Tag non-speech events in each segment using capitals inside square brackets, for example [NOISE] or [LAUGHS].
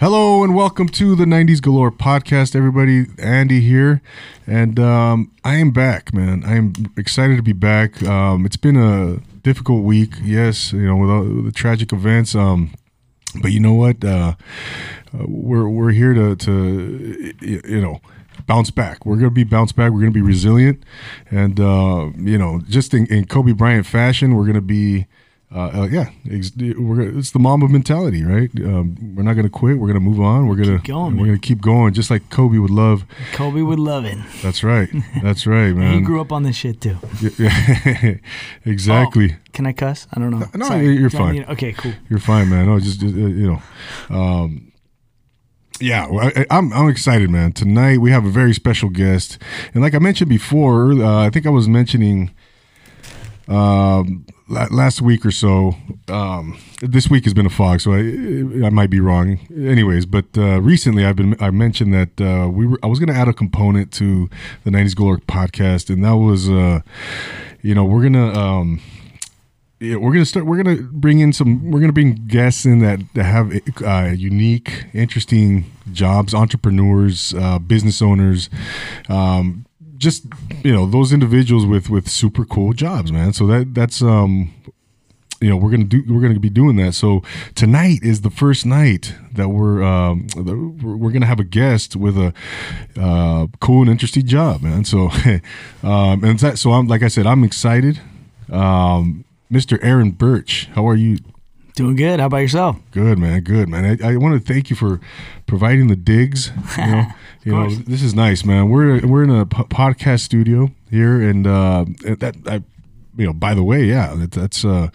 Hello and welcome to the 90s Galore podcast, everybody. Andy here, and um, I am back, man. I am excited to be back. Um, it's been a difficult week, yes, you know, with all the tragic events. Um, but you know what? Uh, we're we're here to to you know bounce back. We're gonna be bounce back. We're gonna be resilient, and uh, you know, just in, in Kobe Bryant fashion, we're gonna be. Uh, uh, yeah, we're it's the Mamba mentality, right? Um, we're not gonna quit. We're gonna move on. We're gonna going, we're gonna keep going, just like Kobe would love. Kobe would love it. That's right. That's right, [LAUGHS] man. he grew up on this shit too. Yeah, [LAUGHS] exactly. Oh, can I cuss? I don't know. No, Sorry. you're Do fine. need- okay, cool. You're fine, man. No, just uh, you know, um, yeah, I, I'm I'm excited, man. Tonight we have a very special guest, and like I mentioned before, uh, I think I was mentioning um, last week or so. Um, this week has been a fog, so I I might be wrong. Anyways, but uh, recently I've been I mentioned that uh, we were I was going to add a component to the '90s Galore podcast, and that was uh, you know we're gonna. Um, yeah, we're gonna start. We're gonna bring in some. We're gonna bring guests in that, that have uh, unique, interesting jobs, entrepreneurs, uh, business owners, um, just you know those individuals with with super cool jobs, man. So that that's um, you know we're gonna do we're gonna be doing that. So tonight is the first night that we're um, we're gonna have a guest with a uh, cool and interesting job, man. So [LAUGHS] um, and that, so I'm like I said, I'm excited. Um, Mr. Aaron Birch, how are you? Doing good. How about yourself? Good man, good man. I, I want to thank you for providing the digs. [LAUGHS] You know, you know, this is nice, man. We're we're in a podcast studio here, and uh, that I, you know, by the way, yeah, that, that's uh,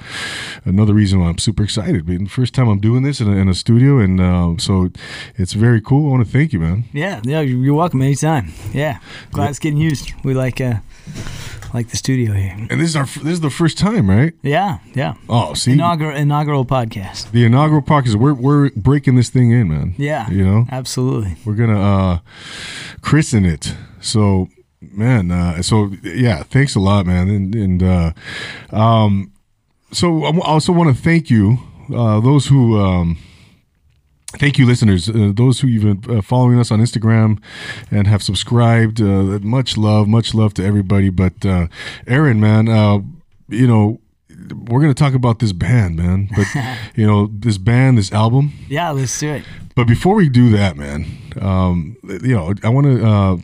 another reason why I'm super excited. Being the first time I'm doing this in a, in a studio, and uh, so it's very cool. I want to thank you, man. Yeah, yeah. You're welcome anytime. Yeah, glad it's getting used. We like uh like the studio here. And this is our this is the first time, right? Yeah, yeah. Oh, see, Inaugural inaugural podcast. the inaugural podcast. We're we're breaking this thing in, man. Yeah, you know. absolutely. we're gonna uh christen it so man uh so yeah thanks a lot man and and uh um so i also want to thank you uh those who um Thank you, listeners. Uh, those who you've been uh, following us on Instagram and have subscribed. Uh, much love, much love to everybody. But uh, Aaron, man, uh, you know, we're gonna talk about this band, man. But [LAUGHS] you know, this band, this album. Yeah, let's do it. But before we do that, man, um, you know, I want to uh,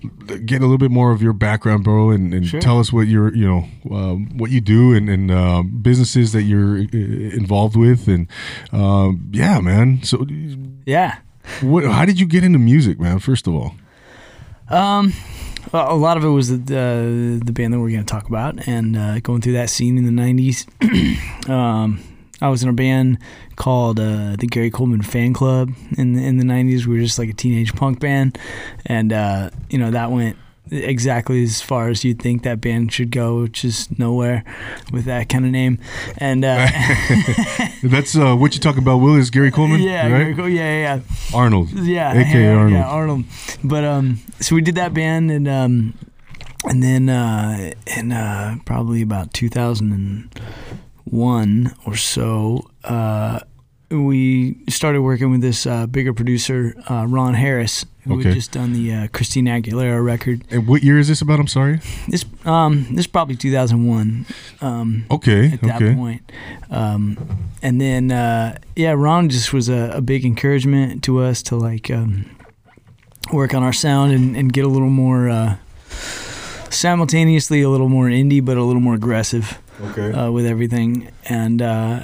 get a little bit more of your background, bro, and, and Sure. tell us what you're, you know, um, what you do and, and uh, businesses that you're uh, involved with, and um, yeah, man. So, Yeah. what? How did you get into music, man? First of all, Um, well, a lot of it was the uh, the band that we're going to talk about, and uh, going through that scene in the '90s. [CLEARS THROAT] um, I was in a band called uh, the Gary Coleman Fan Club in the, in the '90s. We were just like a teenage punk band, and uh, you know that went exactly as far as you'd think that band should go, which is nowhere with that kind of name. And uh, [LAUGHS] that's uh, what you talk about. Will is Gary Coleman, yeah, right? Gary yeah, yeah, yeah. Arnold, Yeah, AKA Arnold. Yeah, Arnold. But um, so we did that band, and um, and then uh, in uh, probably about 2001 or so, uh, we started working with this uh, bigger producer, uh, Ron Harris, who Okay. had just done the uh, Christina Aguilera record. And what year is this about? I'm sorry. This um, this is probably 2001. Um, Okay, at that okay. point. Um, and then, uh, yeah, Ron just was a, a big encouragement to us to like um, work on our sound and, and get a little more uh, simultaneously a little more indie, but a little more aggressive Okay. uh, with everything. And uh,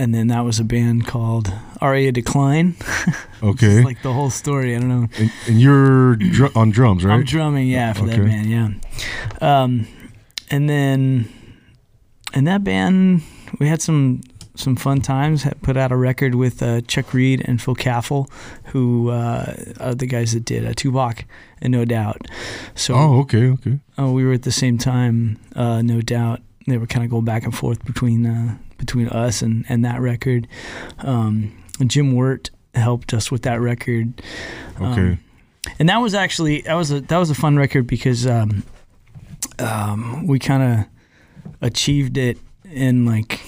and then that was a band called Aria Decline. [LAUGHS] okay. Like the whole story. I don't know. and, and you're dr- on drums, right? I'm drumming, yeah, for that band, yeah. Um, and then, in that band, we had some some fun times. Had put out a record with uh, Chuck Reed and Phil Kaffel, who uh, are the guys that did uh, Tupac and No Doubt. So oh, okay, okay. Oh, we were at the same time, uh, No Doubt. They were kind of going back and forth between uh, between us and, and that record. Um, Jim Wirt helped us with that record. Um, Okay. and that was actually that was a that was a fun record because um, um, we kind of achieved it in like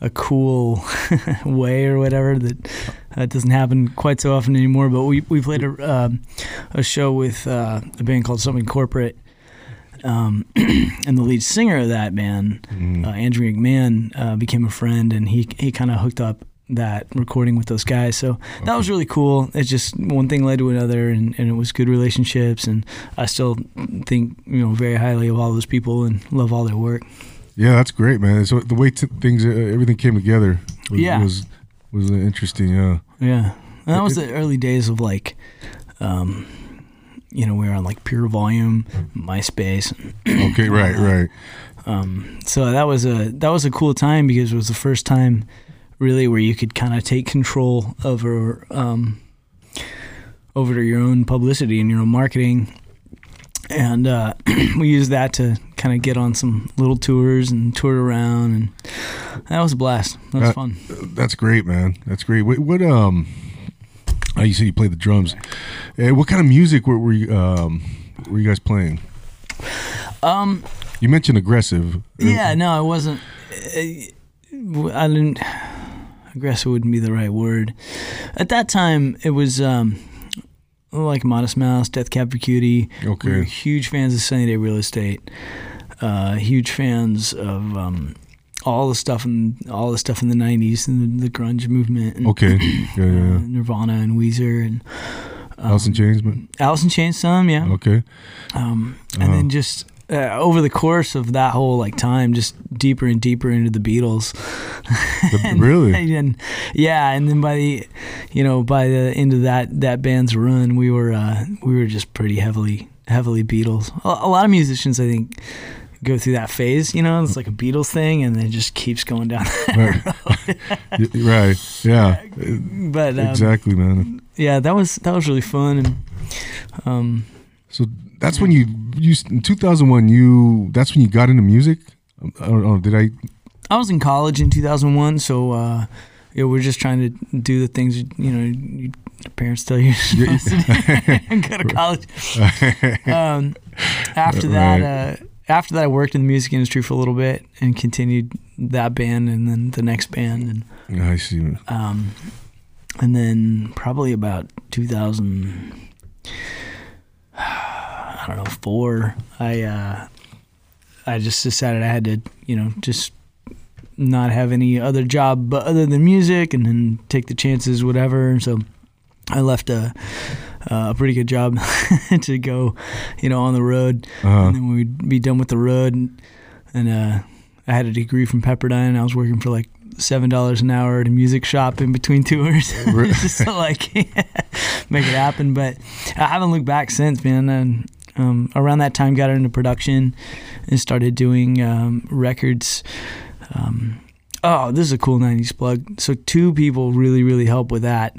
a cool [LAUGHS] way or whatever that That doesn't happen quite so often anymore. But we we played a um, a show with uh, a band called Something Corporate. Um, [CLEARS THROAT] and the lead singer of that band, Mm. uh, Andrew McMahon, uh, became a friend, and he he kind of hooked up that recording with those guys. So that was really cool. It's just one thing led to another, and, and it was good relationships. And I still think you know very highly of all those people and love all their work. Yeah, that's great, man. So the way t- things, uh, everything came together was, Yeah. was was interesting. Yeah. Yeah, and that was the early days of like, um, you know, we were on like PureVolume, MySpace. Okay. [CLEARS THROAT] right. Right. Um, so that was a that was a cool time because it was the first time, really, where you could kind of take control over um, over your own publicity and your own marketing. And uh, [CLEARS THROAT] we used that to kind of get on some little tours and toured around, and that was a blast. That was Uh, fun. That's great, man. That's great. What, what um, oh, you said you played the drums. Uh, what kind of music were, were you um were you guys playing? Um, You mentioned aggressive. Yeah, no, I wasn't. I I didn't. Aggressive wouldn't be the right word. At that time, it was um, like Modest Mouse, Death Cab for Cutie. Okay. We were huge fans of Sunny Day Real Estate. Uh, huge fans of um, all the stuff in all the stuff in the '90s and the, the grunge movement. And, Okay. [CLEARS THROAT] Yeah. Yeah. uh. Nirvana and Weezer and Alice in Chains. Alice in Chains. Some, yeah. Okay. Um, and Uh-huh. then just uh, over the course of that whole like time, just deeper and deeper into the Beatles. The- [LAUGHS] really? [LAUGHS] and yeah, and then by the, you know, by the end of that that band's run, we were uh, we were just pretty heavily heavily Beatles. A, a lot of musicians, I think. Go through that phase, you know. It's like a Beatles thing, and then it just keeps going down. right. [LAUGHS] Right. Yeah. but um, exactly, man. yeah, that was that was really fun, and um, So that's when you you in 2001 you that's when you got into music. I don't know. Did I? I was in college in 2001, so uh, yeah, we're just trying to do the things you know your parents tell you you're to and go to college. [LAUGHS] Um, after that, Right. uh, after that, I worked in the music industry for a little bit and continued that band and then the next band and I see. um, and then probably about 2000. I don't know four. I uh, I just decided I had to you know just not have any other job but other than music and then take the chances whatever. So I left a a pretty good job [LAUGHS] to go you know on the road Uh-huh. and then we'd be done with the road and, and uh, I had a degree from Pepperdine. And I was working for like seven dollars an hour at a music shop in between [LAUGHS] tours, just [LAUGHS] to like make it happen. But I haven't looked back since, man. And um, around that time, got into production and started doing um, records. Um, oh, this is a cool '90s plug. So two people really, really helped with that.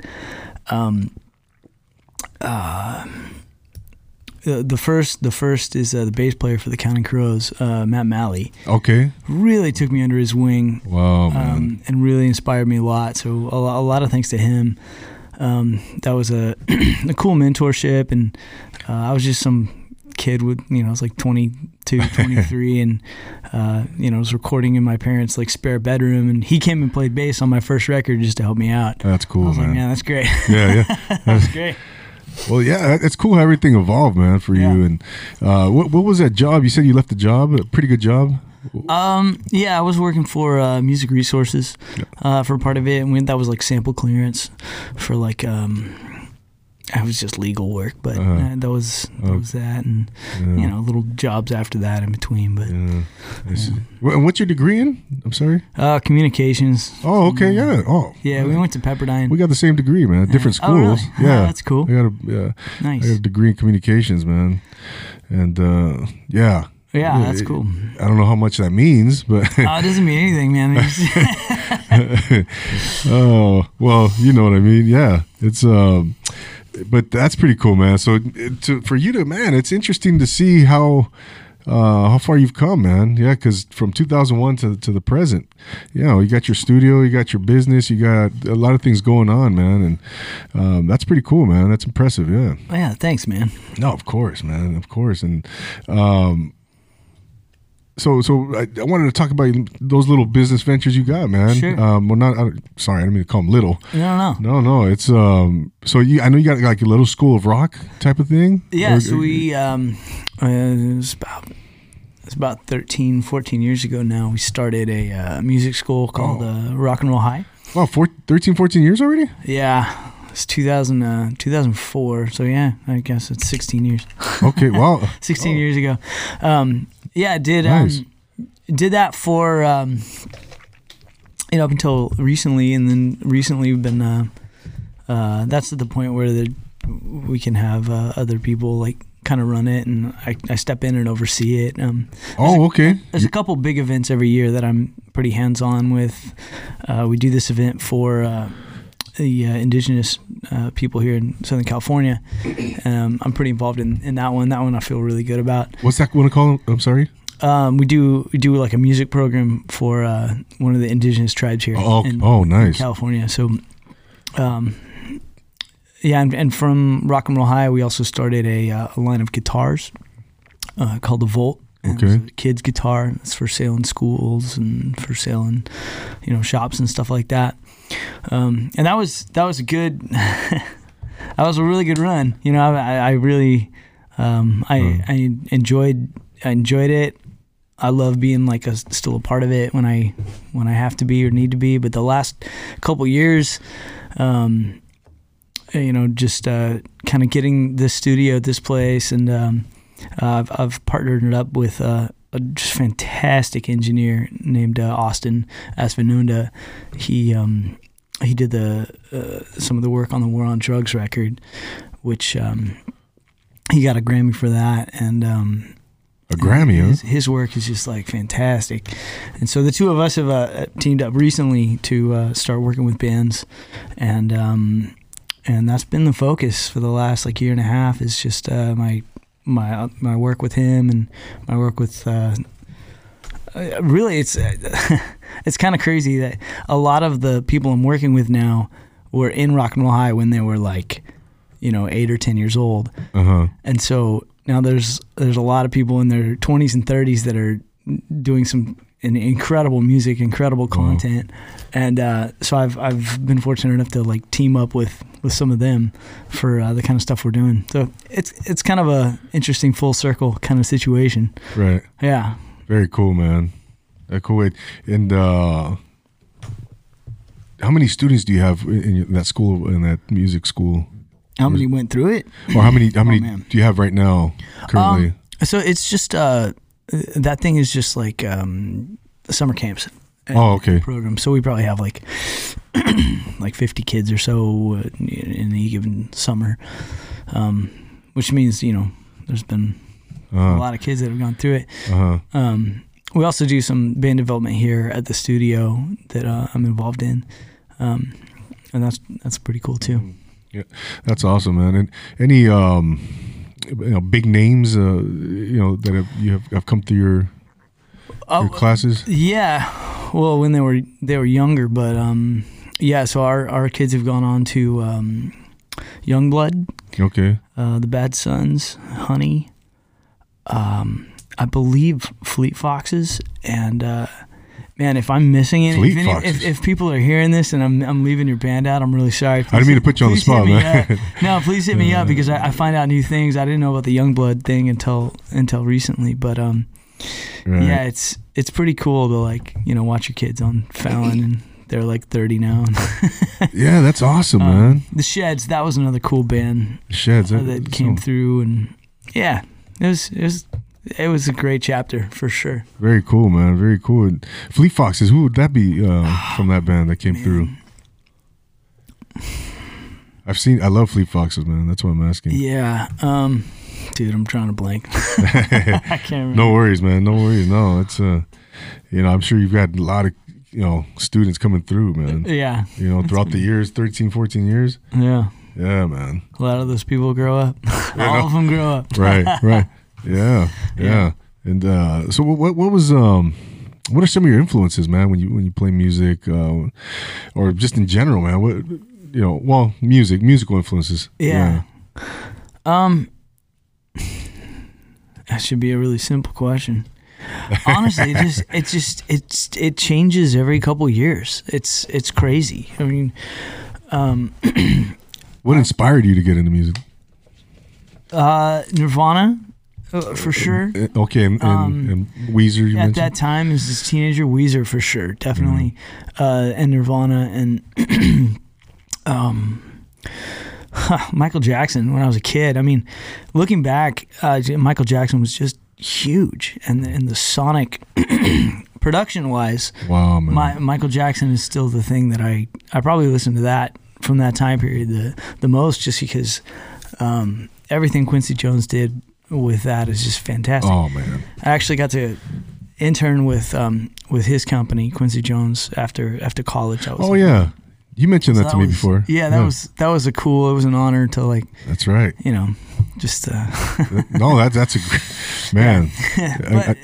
Um, uh, the the first, the first is uh, the bass player for the Counting Crows, uh, Matt Malley. Okay. Really took me under his wing Wow, man. um, and really inspired me a lot. So a, a lot of thanks to him. Um, that was a [CLEARS THROAT] a cool mentorship, and uh, I was just some kid with you know I was like 22, [LAUGHS] 23, and uh, you know I was recording in my parents' like spare bedroom, and he came and played bass on my first record just to help me out. That's cool, man. like, man, that's great. Yeah, yeah. [LAUGHS] that's great. Well, yeah, it's cool how everything evolved, man, for Yeah. you. And uh, what what was that job? You said you left the job, a pretty good job. Um, yeah, I was working for uh, Music Resources uh, for part of it, and we, that was like sample clearance for like um, [LAUGHS] it was just legal work, but Uh-huh. uh, that was that Oh. was that, and Yeah. you know little jobs after that in between. But Yeah. I And what's your degree in? I'm sorry. uh, communications. Oh, okay. Yeah. Oh, Yeah, we went to Pepperdine. we got the same degree, man. Different schools. Oh, really? Oh, Yeah, that's cool. I got a yeah, I Nice. got a degree in communications, man. And uh, yeah, Yeah, that's cool. I don't know how much that means, but [LAUGHS] Oh, it doesn't mean anything, man. [LAUGHS] Oh well, you know what I mean. Yeah, it's um, but that's pretty cool, man. So to, for you to man, it's interesting to see how. Uh, how far you've come, man? Yeah, because from 2001 to, to the present, you know, you got your studio, you got your business, you got a lot of things going on, man, and um, that's pretty cool, man. That's impressive, yeah. yeah, thanks, man. No, of course, man, of course, and um, so so I, I wanted to talk about those little business ventures you got, man. Sure. Um, well, not I, sorry, I didn't mean to call them little. No, no. No, no, it's um. So you, I know you got like a little school of rock type of thing. Yeah, Or- so we um, uh, it was about it's about 13, 14 years ago now. We started a uh, music school called Oh. uh, Rock and Roll High. Wow, four, 13, 14 years already. Yeah, it's 2000, uh, 2004. So yeah, I guess it's 16 years. Okay, wow. [LAUGHS] 16 Oh. years ago. Um, yeah, did Nice. um, did that for um, you know up until recently, and then recently we've been. Uh, uh, that's at the point where the, we can have uh, other people like kind of run it, and I, I step in and oversee it. Um, Oh, okay. there's a couple big events every year that I'm pretty hands on with. Uh, we do this event for uh, the uh, indigenous uh, people here in Southern California. Um, I'm pretty involved in, in that one. That one I feel really good about. What's that one called? I'm sorry. Um, we do we do like a music program for uh, one of the indigenous tribes here. Oh, in, oh, nice. California. So, um, yeah, and, and from Rock and Roll High, we also started a, uh, a line of guitars uh, called the Volt. And Okay. kids guitar. It's for sale in schools and for sale in, you know, shops and stuff like that. Um, and that was that was a good. [LAUGHS] that was a really good run. You know, I, I really, um, I, Hmm. I enjoyed I enjoyed it. I love being like a still a part of it when I when I have to be or need to be. But the last couple years, um, you know, just uh, kind of getting this studio at this place, and um, I've I've partnered it up with uh, a just fantastic engineer named uh, Austin Asvanunda. He um, he did the uh, some of the work on the War on Drugs record, which um, he got a Grammy for that, and um, A Grammy, his, his work is just like fantastic, and so the two of us have uh, teamed up recently to uh, start working with bands, and um, and that's been the focus for the last like year and a half. Is just uh, my my my work with him and my work with. Uh, really, it's [LAUGHS] it's kind of crazy that a lot of the people I'm working with now were in Rock and Roll High when they were like, you know, eight or ten years old. Uh huh. And so now there's there's a lot of people in their 20s and 30s that are doing some in- incredible music, incredible content, and uh, so I've I've been fortunate enough to like team up with with some of them for uh, the kind of stuff we're doing. So it's it's kind of a interesting full circle kind of situation. Right. Yeah. Very cool, man. Uh, cool. And uh, how many students do you have in that school, in that music school? How many went through it? Or how many? How many man. do you have right now currently? Um, so it's just uh, that thing is just like um, summer camps. and Oh, okay. Program. So we probably have like [CLEARS THROAT] like 50 kids or so in any given summer, um, which means you know there's been a uh, lot of kids that have gone through it. uh-huh. Um, we also do some band development here at the studio that uh, I'm involved in, um, and that's that's pretty cool too. Yeah, that's awesome, man. And any um, you know, big names, uh, you know, that have, you have, have come through your, your Oh, classes. Yeah, well, when they were they were younger, but um, yeah. So our our kids have gone on to um, Youngblood, Okay. uh, the Bad Suns, Honey, um, I believe Fleet Foxes, and uh, man, if I'm missing it, Fleet if, if, if people are hearing this and I'm I'm leaving your band out, I'm really sorry. I didn't mean to put you on the spot, man. No, please hit me up because I, I find out new things. I didn't know about the Youngblood thing until until recently, but um. Right. Yeah, it's it's pretty cool to like you know watch your kids on Fallon and they're like 30 now. [LAUGHS] Yeah, that's awesome, Um, man. the Sheds, that was another cool band The Sheds uh, that, that came so through, and yeah, it was it was it was a great chapter for sure. Very cool, man. Very cool. And Fleet Foxes. Who would that be uh, from that band that came through? I've seen. I love Fleet Foxes, man. That's what I'm asking. Yeah, um, dude, I'm trying to blank. [LAUGHS] I can't remember. No worries, man. No worries. No, it's uh, you know, I'm sure you've got a lot of you know students coming through, man. Yeah, You know, throughout the years, 13, 14 years. yeah. Yeah, man. A lot of those people grow up. [LAUGHS] All of them grow up. Right, right. [LAUGHS] Yeah, yeah. And uh, so, what what was um, what are some of your influences, man? When you when you play music, uh, or just in general, man? What you know? Well, music, musical influences. Yeah. Um, that should be a really simple question. honestly, it just it just it's it changes every couple years. It's it's crazy. I mean, um, [CLEARS THROAT] What inspired you to get into music? uh, Nirvana, uh, for sure. Uh, Okay, and, and, Um, and Weezer you At mentioned. that time, as a teenager, Weezer for sure, definitely, uh, and Nirvana and [CLEARS THROAT] um, Michael Jackson. When I was a kid, I mean, looking back, uh, Michael Jackson was just huge, and the, and the sonic [CLEARS THROAT] production wise, wow, man. my, Michael Jackson is still the thing that I I probably listen to that from that time period the the most, just because um, everything Quincy Jones did with that is just fantastic. oh man. I actually got to intern with um, with his company, Quincy Jones, after after college. I was Oh yeah. You mentioned so that to me was- before. Yeah, that was that was a cool. It was an honor to like That's right. you know just uh, no, that that's a great [LAUGHS] man. [LAUGHS] but, I-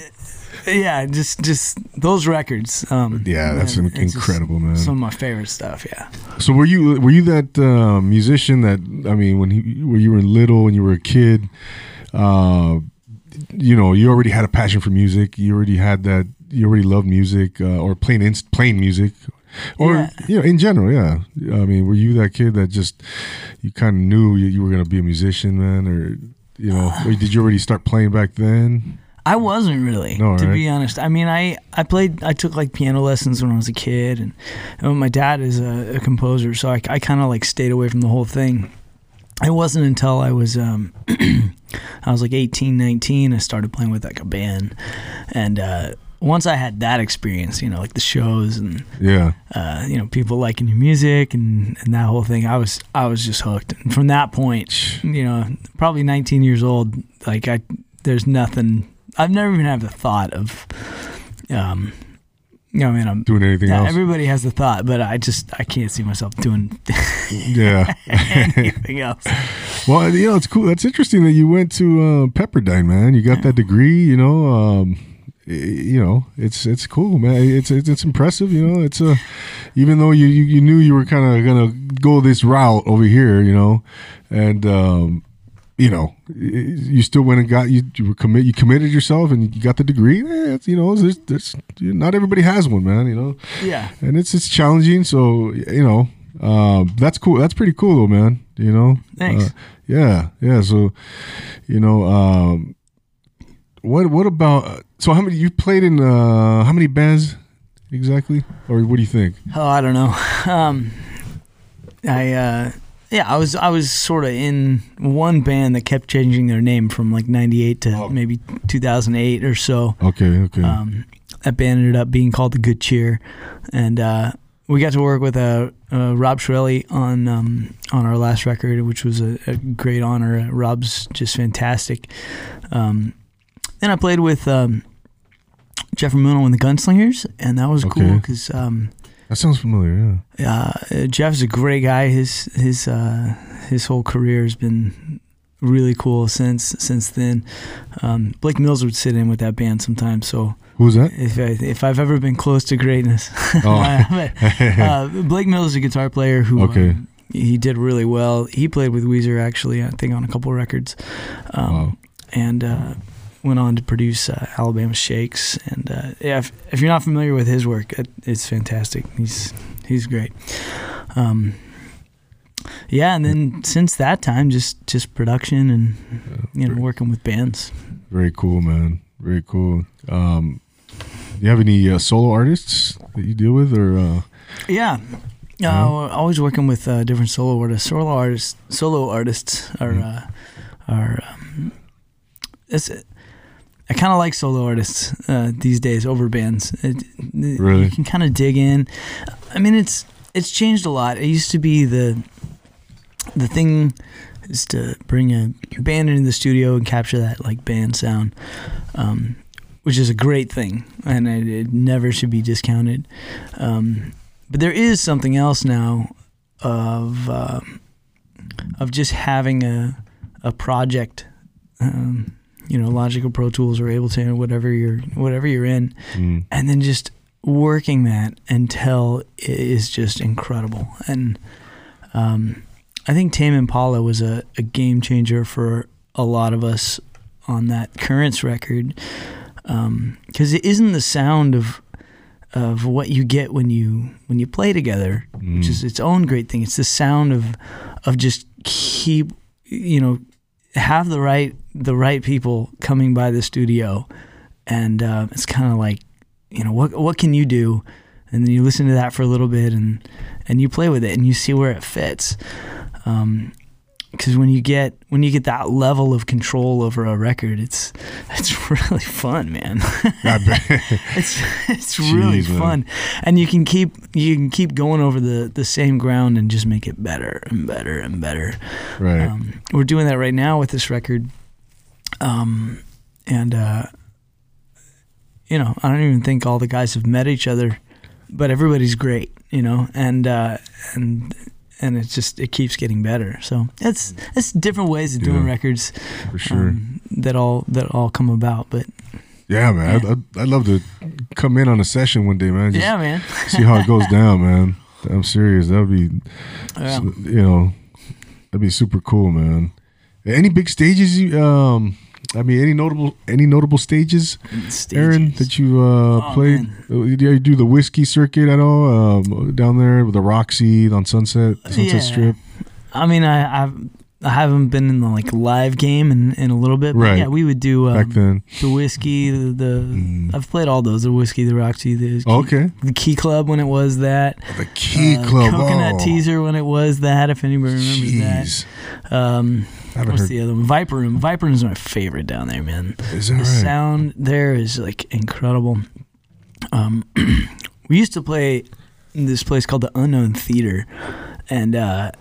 yeah, just just those records. Um, Yeah, that's man, in- it's just incredible, man. Some of my favorite stuff. Yeah. So were you were you that uh, musician that I mean when he, when you were little and you were a kid, uh, you know you already had a passion for music. You already had that. You already loved music uh, or playing in, playing music, or Yeah. you know in general. Yeah, I mean, were you that kid that just you kind of knew you, you were going to be a musician, man, or you know, or did you already start playing back then? I wasn't really, No, to right? be honest. I mean, I, I played, I took like piano lessons when I was a kid, and, and my dad is a, a composer, so I, I kind of like stayed away from the whole thing. It wasn't until I was, um, [CLEARS THROAT] I was like 18, 19, I started playing with like a band, and uh, once I had that experience, you know, like the shows and Yeah, uh, you know people liking your music and, and that whole thing, I was I was just hooked. And from that point, you know, probably 19 years old, like I, there's nothing. I've never even had the thought of, um, you know, I mean, I'm. doing anything Yeah, else? everybody has the thought, but I just I can't see myself doing [LAUGHS] yeah. anything else. [LAUGHS] Well, you know, it's cool. That's interesting that you went to uh, Pepperdine, man. You got that degree. You know, um, you know, it's it's cool, man. It's it's, it's impressive. You know, it's a even though you you, you knew you were kind of gonna go this route over here, you know, and um, you know, you still went and got you you were commit you committed yourself and you got the degree. Eh, it's, you know, there's, there's not everybody has one, man. You know, Yeah, and it's it's challenging. So you know, um, that's cool. That's pretty cool, though, man. You know, Thanks. Uh, yeah, yeah. So, you know, um, what what about? So, how many you played in? Uh, how many bands exactly, or what do you think? Oh, I don't know. [LAUGHS] Um, I uh, yeah, I was I was sort of in one band that kept changing their name from like '98 to Oh. maybe 2008 or so. Okay, okay, Um, that band ended up being called the Good Cheer, and uh, we got to work with uh, uh, Rob Shirelli on um, on our last record, which was a, a great honor. Rob's just fantastic. Um, then I played with um, Jeffrey Moon and the Gunslingers, and that was cool because. Um, that sounds familiar. Yeah. uh, Jeff's a great guy. His his uh, his whole career has been really cool since since then. Um, Blake Mills would sit in with that band sometimes. So Who's that? if I, if I've ever been close to greatness, [LAUGHS] Oh. [LAUGHS] uh, Blake Mills is a guitar player who Okay. um, he did really well. He played with Weezer actually, I think, on a couple records, um, Wow. and uh, went on to produce uh, Alabama Shakes. And uh, yeah, if, if you're not familiar with his work, it, it's fantastic. He's he's great. Um, yeah, and then since that time, just just production and you know working with bands. Very cool, man. Very cool. Um, do you have any uh, solo artists that you deal with, or uh, Yeah. Uh, Yeah. we're always working with uh, different solo artists. Solo artists, solo artists are Mhm. uh, are. Um, it's, I kind of like solo artists uh, these days over bands. It, Really? you can kind of dig in. I mean, it's it's changed a lot. It used to be the the thing is to bring a band into the studio and capture that like band sound, um, which is a great thing, and it, it never should be discounted. Um, but there is something else now of uh, of just having a a project. Um, you know, Logic or Pro Tools or Ableton or whatever you're whatever you're in, mm, and then just working that until it is just incredible. And um, I think Tame Impala was a, a game changer for a lot of us on that Currents record. because it isn't the sound of of what you get when you when you play together, which is its own great thing. It's the sound of of just keep you know have the right the right people coming by the studio, and uh, it's kind of like you know what what can you do, and then you listen to that for a little bit and and you play with it and you see where it fits. Um, because when you get when you get that level of control over a record, it's it's [LAUGHS] really fun, man. [LAUGHS] It's it's really Jeez, man. fun, and you can keep you can keep going over the the same ground and just make it better and better and better. right. Um, we're doing that right now with this record, um, and uh, you know I don't even think all the guys have met each other, but everybody's great, you know, and uh, and and it just it keeps getting better. So it's it's different ways of doing Yeah. records for sure. um, that all that all come about. But yeah, man. I'd, I'd, I'd love to come in on a session one day, man. Just yeah, man. [LAUGHS] see how it goes down, man. I'm serious. That would be, Yeah. you know, that'd be super cool, man. Any big stages? You, um, I mean, any notable, any notable stages, Aaron, that you uh, Oh, played? Uh, Did you do the whiskey circuit at all um, down there with the Roxy on Sunset, Sunset Yeah. Strip? I mean, I I've, I haven't been in the like live game in, in a little bit. But Right. Yeah, we would do um, Back then, the whiskey, the, the Mm. I've played all those. The whiskey, the Roxy, the key, okay. the Key Club when it was that. The Key uh, Club, Coconut oh, Teaszer when it was that. If anybody remembers Jeez, that. Um, what's heard. the other one? Viper Room. Viper Room is my favorite down there, man. Is that The right? sound there is like incredible. Um, [CLEARS THROAT] we used to play in this place called the Unknown Theater, and uh,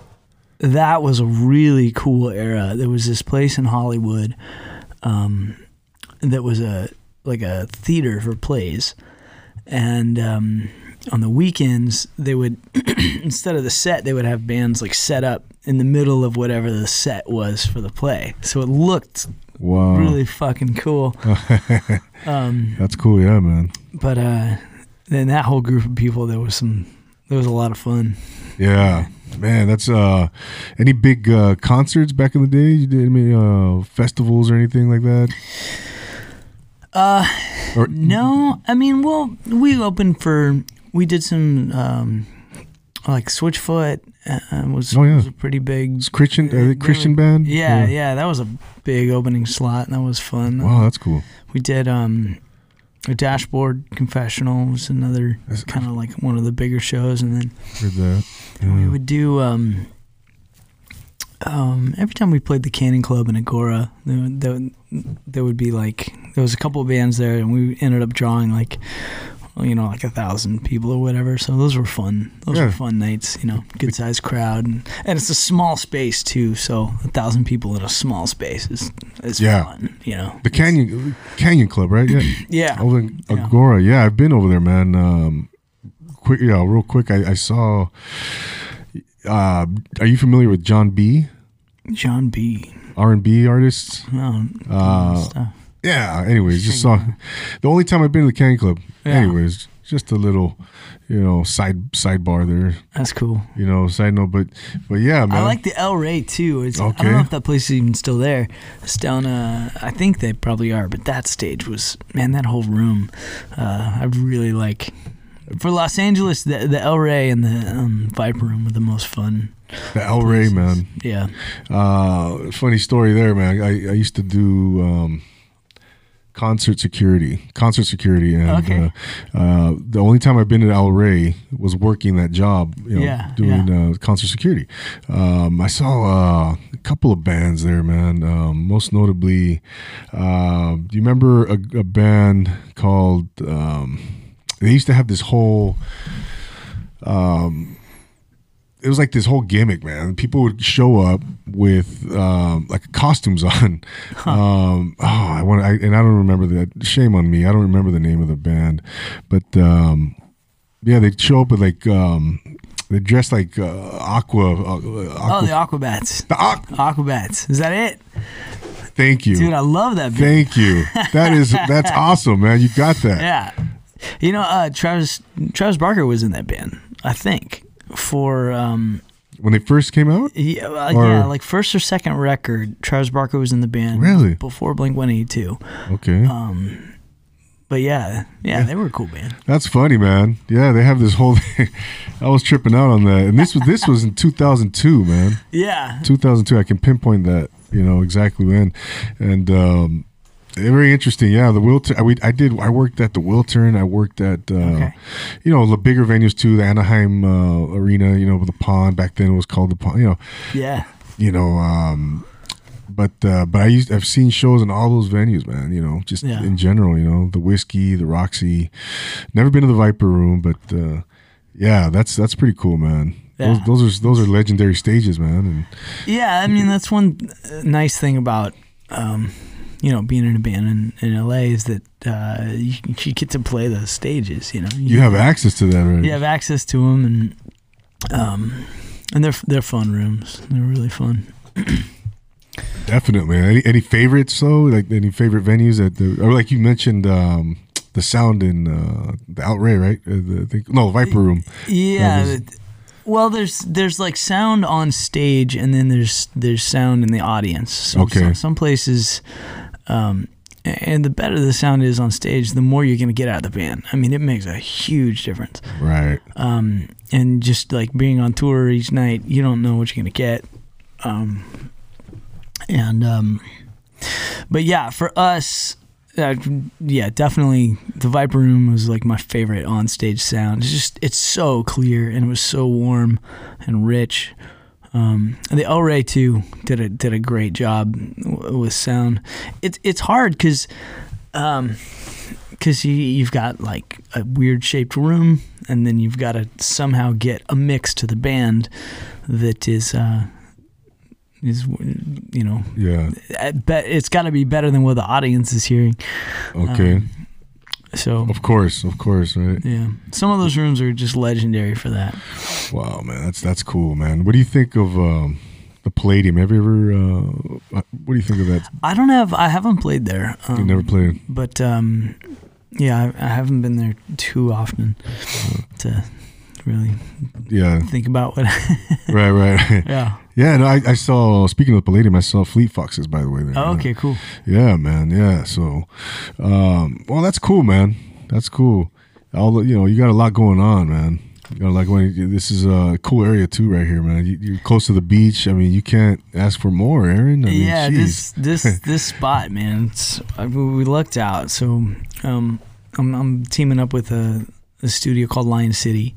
that was a really cool era. There was this place in Hollywood um, that was a like a theater for plays, and um, on the weekends they would [CLEARS THROAT] instead of the set they would have bands like set up in the middle of whatever the set was for the play, so it looked Wow, really fucking cool. [LAUGHS] um, that's cool. Yeah, man. but uh, then that whole group of people, there was some, there was a lot of fun. Yeah, man. That's uh, any big uh, concerts back in the day? You did any uh, festivals or anything like that? Uh, Or no, I mean, well, we opened for, we did some, um, like Switchfoot uh, was, Oh, yeah. was a pretty big. Christian uh, Christian were- band? Yeah, Or- yeah, that was a big opening slot. and That was fun. Wow, that's cool. We did um, a dashboard confessional was another kind of like one of the bigger shows, and then Heard that. we would do um, um, every time we played the Canyon Club in Agoura, there, would- there, would- there would be like there was a couple of bands there, and we ended up drawing like you know like a thousand people or whatever. So those were fun. Those Yeah. were fun nights. You know, good sized crowd, and, and it's a small space too. So a thousand people in a small space is is Yeah. fun. You know, The Canyon Canyon Club, right? Yeah. [CLEARS THROAT] yeah. Over in Agoura. Yeah, I've been over there, man. Um, quick, yeah, real quick. I, I saw. Uh, are you familiar with Jon B? Jon B. R and B artists? Oh, Uh, stuff. Yeah. Anyways, just saw. The only time I've been to the Canyon Club. Yeah. Anyways, just a little, you know, side sidebar there. That's cool. You know, side note, but but yeah, man. I like the El Rey too. It's, I don't know if that place is even still there. It's down. Uh, I think they probably are. But that stage was man. That whole room, uh, I really like. For Los Angeles, the the El Rey and the um, Viper Room were the most fun. the El Rey, man. Yeah. Uh, funny story there, man. I, I used to do um, concert security, concert security, and Okay. uh, uh, the only time I've been at El Rey was working that job, you know, Yeah, doing Uh, concert security. Um, I saw uh, a couple of bands there, man. Um, most notably, uh, do you remember a, a band called? Um, they used to have this whole. Um, it was like this whole gimmick, man. People would show up with um, like costumes [LAUGHS] on. Um, oh, I want, I, and I don't remember that. Shame on me. I don't remember the name of the band, but um, yeah, they'd show up with like um, they dressed like uh, aqua. Uh, Oh, the Aquabats. the aqu- Aquabats. Is that it, thank you, dude? I love that. band. thank you. That is [LAUGHS] that's awesome, man. You got that. Yeah. You know, uh, Travis Travis Barker was in that band. I think for um, When they first came out, Yeah, uh, Or- yeah, like first or second record, Travis Barker was in the band. Really? Before Blink One Eighty Two. okay. Um, but yeah, yeah, they were a cool band. That's funny, man. Yeah, they have this whole [LAUGHS] thing. I was tripping out on that, and this was this was in 2002, man. [LAUGHS] Yeah, 2002. I can pinpoint that, you know, exactly when, and um, very interesting. Yeah, the Wiltern. I, we, I did. I worked at the Wiltern. I worked at, uh, Okay. you know, the bigger venues too. The Anaheim uh, Arena. You know, the pond back then it was called the pond. You know, yeah, you know. Um, but uh, but I used I've seen shows in all those venues, man. You know, just Yeah. in general. You know, the whiskey, the Roxy. Never been to the Viper Room, but uh, yeah, that's that's pretty cool, man. Yeah. Those, those are those are legendary stages, man. And yeah. I mean, that's one uh, nice thing about. Um, you know, being in a band in, in LA is that uh, you, you get to play the stages. You know, you have access to that, right? you have access to them, and um, and they're they're fun rooms. They're really fun. [CLEARS THROAT] Definitely. Any, any favorites though? Like any favorite venues that, the, or like you mentioned, um, the sound in uh, the El Rey, right? Uh, the, think, no, Viper Room. Yeah. was- well, there's there's like sound on stage, and then there's there's sound in the audience. So Okay. Some, some places, um, and the better the sound is on stage, the more you're gonna get out of the band. I mean, it makes a huge difference. Right. Um, and just like being on tour each night, you don't know what you're gonna get. Um, and um, but yeah, for us, uh, yeah, definitely the Viper Room was like my favorite on stage sound. It's just it's so clear and it was so warm and rich. Um, the El Rey too did a did a great job with sound. It's it's hard because um, because you you've got like a weird shaped room, and then you've got to somehow get a mix to the band that is. Uh, is you know yeah bet it's got to be better than what the audience is hearing. Okay. Um, So of course. Of course. Right. yeah, some of those rooms are just legendary for that. Wow, man. That's that's cool, man. What do you think of um, the Palladium? Have you ever? Uh, what do you think of that? I don't have I haven't played there. Um, You never played. but um, yeah, I, I haven't been there too often to really Yeah. think about what. [LAUGHS] right. Right. yeah. Yeah. No, I, I saw. Speaking of the Palladium, I saw Fleet Foxes. By the way, there. Oh, okay. Cool. Yeah, man. Yeah. So, um, well, that's cool, man. That's cool. All you know, you got a lot going on, man. You got a lot going. This is a cool area too, right here, man. You, you're close to the beach. I mean, you can't ask for more, Aaron. I mean, yeah, jeez. this this [LAUGHS] this spot, man. It's I, we lucked out. So um, I'm I'm teaming up with a, a studio called Lion City,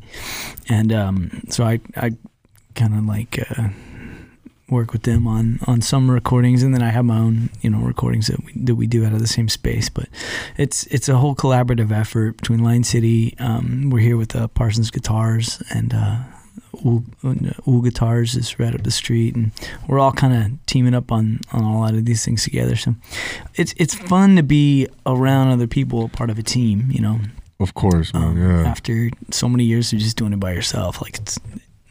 and um, so I I kind of like uh, work with them on on some recordings, and then I have my own you know recordings that we that we do out of the same space. But it's it's a whole collaborative effort between Line City. Um, we're here with uh, Parsons Guitars and. Uh, Ool, Ool Guitars is right up the street, and we're all kind of teaming up on, on a lot of these things together. So it's it's fun to be around other people, part of a team. You know, of course, man. um, yeah, after so many years of just doing it by yourself, like it's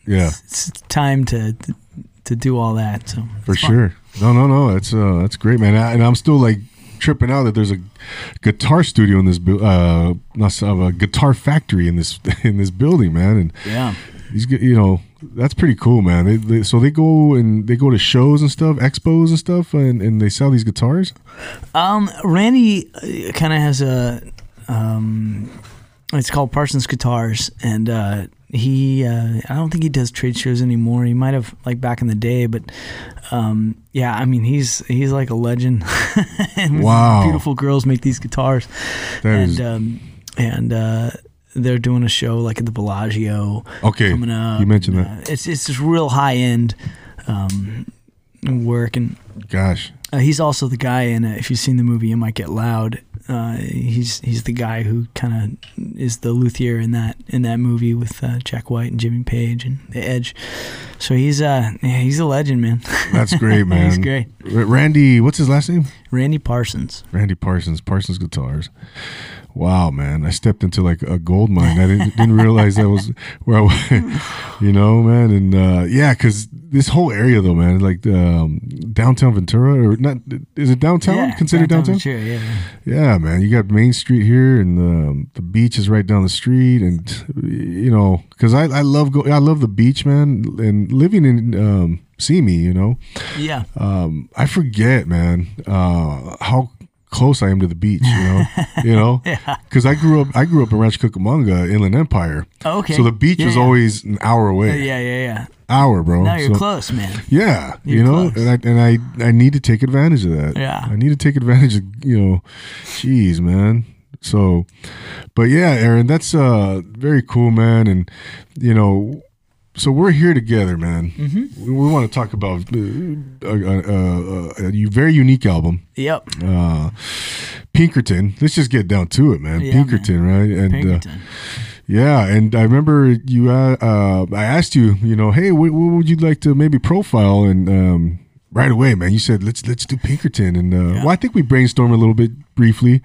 yeah, it's time to to, to do all that. So for fun. sure. No, no, no. That's uh, that's great, man. I, and I'm still like tripping out that there's a guitar studio in this bu- uh, not uh, a guitar factory in this [LAUGHS] in this building, man. And Yeah, These, you know, that's pretty cool, man. They, they, so they go and they go to shows and stuff, expos and stuff, and, and they sell these guitars. Um, Randy kind of has a, um, it's called Parsons Guitars, and uh, he, uh, I don't think he does trade shows anymore. He might have like back in the day, but um, yeah, I mean he's he's like a legend. [LAUGHS] Wow. beautiful girls make these guitars, That and is um, and uh, they're doing a show like at the Bellagio okay. coming up. You mentioned and, that. uh, it's it's just real high end um, work and. Gosh, Uh, he's also the guy in uh, if you've seen the movie, you might get loud. Uh, he's he's the guy who kind of is the luthier in that in that movie with uh, Jack White and Jimmy Page and The Edge. So he's uh yeah, he's a legend, man. that's great, [LAUGHS] man. he's great. R- Randy, what's his last name? Randy Parsons. Randy Parsons. Parsons Guitars. Wow, man! I stepped into like a gold mine. I didn't didn't realize that was where I was. [LAUGHS] You know, man, and uh, yeah, because this whole area though, man, like um, downtown Ventura or not? Is it downtown? Yeah, Considered downtown? Sure, yeah. Yeah, man. You got Main Street here, and um, the beach is right down the street, and you know, because I, I love go I love the beach, man, and living in um, Simi, you know, Yeah. um, I forget, man, uh, how close I am to the beach. You know, [LAUGHS] you know, Yeah. because I grew up I grew up in Rancho Cucamonga, Inland Empire. Okay. So the beach Yeah, was yeah. always an hour away. Yeah, yeah, yeah. Hour, bro. Now you're So- close, man. Yeah, You're you know, close. and I and I I need to take advantage of that. Yeah. I need to take advantage of you know, jeez, man. So, but yeah, Aaron, that's uh very cool, man, and you know, so we're here together, man. Mm-hmm. We, we want to talk about uh, a, a, a, very unique album, Yep. uh, Pinkerton. Let's just get down to it, man. Yeah, Pinkerton, right? And uh, Pinkerton. yeah, and I remember you. Uh, uh, I asked you, you know, hey, what, what would you like to maybe profile? And um, right away, man, you said let's let's do Pinkerton. And uh, Yeah. well, I think we brainstormed a little bit briefly.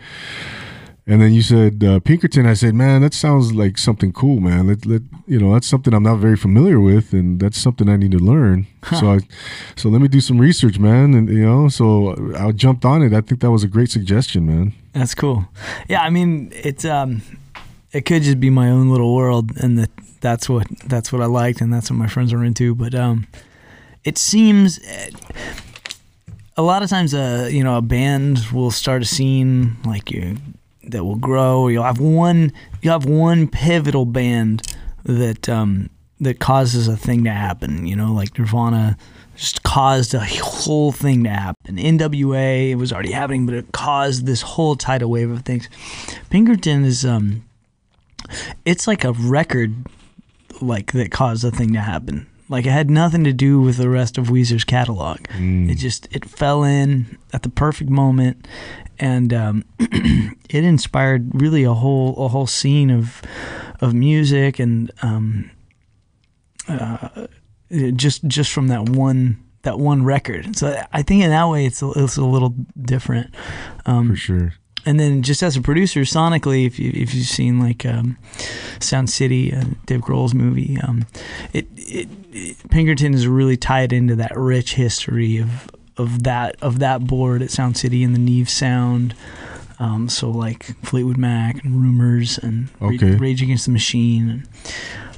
And then you said uh, Pinkerton. I said, man, that sounds like something cool, man. Let let you know that's something I'm not very familiar with, and that's something I need to learn. So I, so let me do some research, man. And you know, so I jumped on it. I think that was a great suggestion, man. That's cool. Yeah, I mean, it's um, it could just be my own little world, and that that's what that's what I liked, and that's what my friends were into. But um, it seems a lot of times, uh, you know, a band will start a scene like you that will grow. You'll have one, you'll have one pivotal band that um that causes a thing to happen. You know, like Nirvana just caused a whole thing to happen. NWA it was already happening, but it caused this whole tidal wave of things. Pinkerton is um, it's like a record like that caused a thing to happen. Like it had nothing to do with the rest of Weezer's catalog. It just it fell in at the perfect moment, and um, [CLEARS THROAT] it inspired really a whole a whole scene of of music and um, uh, just just from that one that one record. So I think in that way it's a, it's a little different. Um, For sure. And then just as a producer, sonically, if you if you've seen like um, Sound City, uh, Dave Grohl's movie, um, it, it, it Pinkerton is really tied into that rich history of of that of that board at Sound City and the Neve sound. Um, so like Fleetwood Mac and Rumors and Ra- Okay. Rage Against the Machine. And,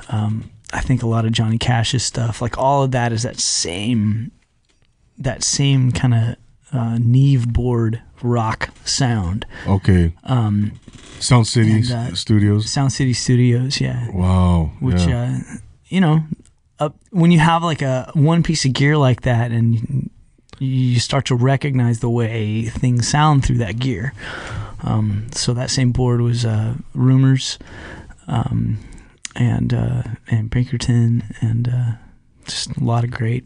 um, I think a lot of Johnny Cash's stuff, like all of that, is that same that same kind of uh, Neve board rock sound. Okay. Um, Sound City And, uh, Studios. Sound City Studios, yeah. Wow. Which, yeah. uh, you know, uh, when you have like a one piece of gear like that, and you start to recognize the way things sound through that gear. Um, so that same board was uh, Rumors, um, and uh, and Pinkerton, and uh, just a lot of great.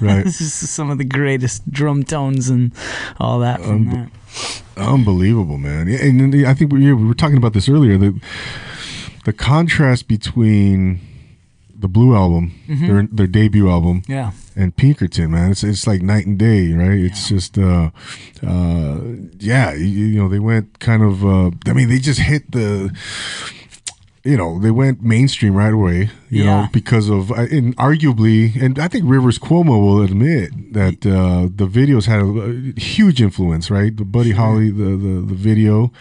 right. [LAUGHS] this is some of the greatest drum tones and all that from Um, that. Unbelievable, man. Yeah, and then I think we, we were talking about this earlier. The the contrast between the Blue album, Mm-hmm. their their debut album, Yeah. and Pinkerton, man, it's it's like night and day, right? It's just, uh, uh, yeah, you, you know, they went kind of. Uh, I mean, they just hit the. You know, they went mainstream right away. You know, because of uh, and arguably, and I think Rivers Cuomo will admit that uh, the videos had a, a huge influence, right? The Buddy Holly, the the, the video,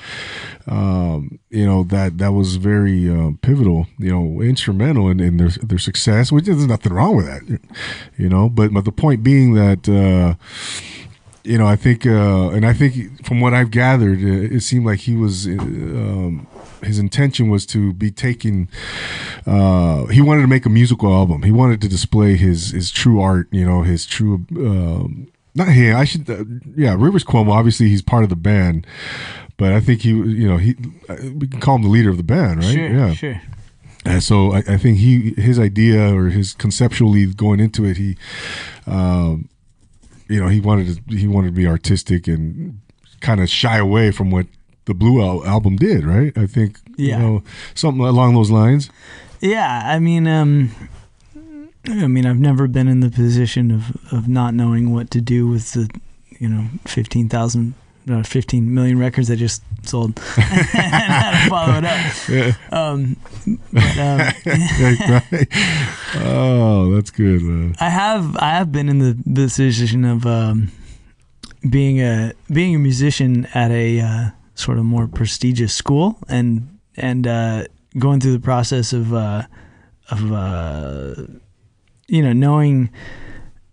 um, you know that that was very uh, pivotal, you know, instrumental in, in their their success. Which there's nothing wrong with that, you know. But but the point being that. Uh, you know, I think, uh, and I think from what I've gathered, uh, it seemed like he was, uh, um, his intention was to be taking, uh, he wanted to make a musical album. He wanted to display his his true art, you know, his true, um, not him. I should, uh, yeah, Rivers Cuomo. Obviously, he's part of the band, but I think he, you know, he, uh, we can call him the leader of the band, right? Sure, yeah. sure. And so I, I think he his idea or his conceptually going into it, he, um, you know, he wanted to he wanted to be artistic and kind of shy away from what the Blue Al- album did, right? I think Yeah. you know something along those lines. Yeah, I mean, um, I mean, I've never been in the position of, of not knowing what to do with the, you know, fifteen thousand, uh, fifteen million records I just sold, [LAUGHS] [LAUGHS] and follow it up. Yeah, Um, but, um, [LAUGHS] right. Oh, that's good, man. I have I have been in the position of um, being a being a musician at a uh, sort of more prestigious school and and uh, going through the process of uh, of uh, you know knowing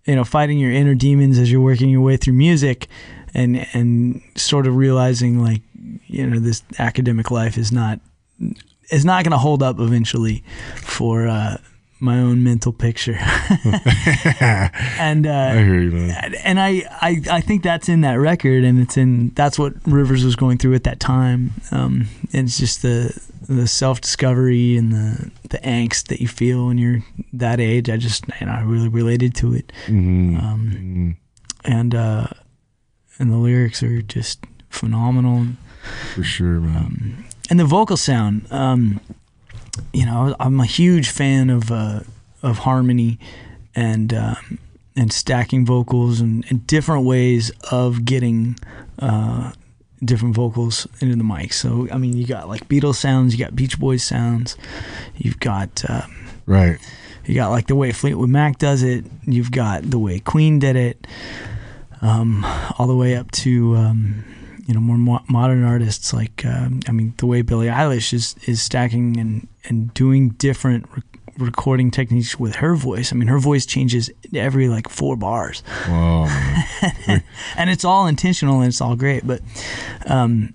you know fighting your inner demons as you're working your way through music and and sort of realizing like you know this academic life is not is not going to hold up eventually for uh, my own mental picture. [LAUGHS] [LAUGHS] and uh, I hear you, man. and I, I I think that's in that record, and it's in that's what Rivers was going through at that time. Um, and it's just the the self discovery and the the angst that you feel when you're that age. I just you know I really related to it, hmm um, and uh, and the lyrics are just phenomenal, For sure, man. um, and the vocal sound. Um, you know, I'm a huge fan of uh, of harmony and um, and stacking vocals and, and different ways of getting uh, different vocals into the mic. So I mean, you got like Beatles sounds, you got Beach Boys sounds, you've got um, right. you got like the way Fleetwood Mac does it, you've got the way Queen did it, um, all the way up to um, you know more mo- modern artists like um, I mean the way Billie Eilish is is stacking and and doing different. Re- recording techniques with her voice i mean her voice changes every like four bars Wow, [LAUGHS] and it's all intentional and it's all great. But, um,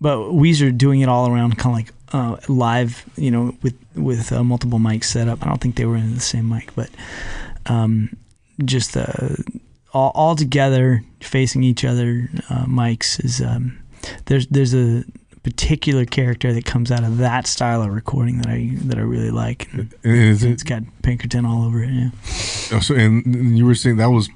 but Weezer doing it all around, kind of like uh, live, you know, with with uh, multiple mics set up. I don't think they were in the same mic, but um, just uh, all all together facing each other uh, mics is um, there's there's a particular character that comes out of that style of recording that I that I really like. And And is it's it, got Pinkerton all over it. Yeah. oh, so, and you were saying that was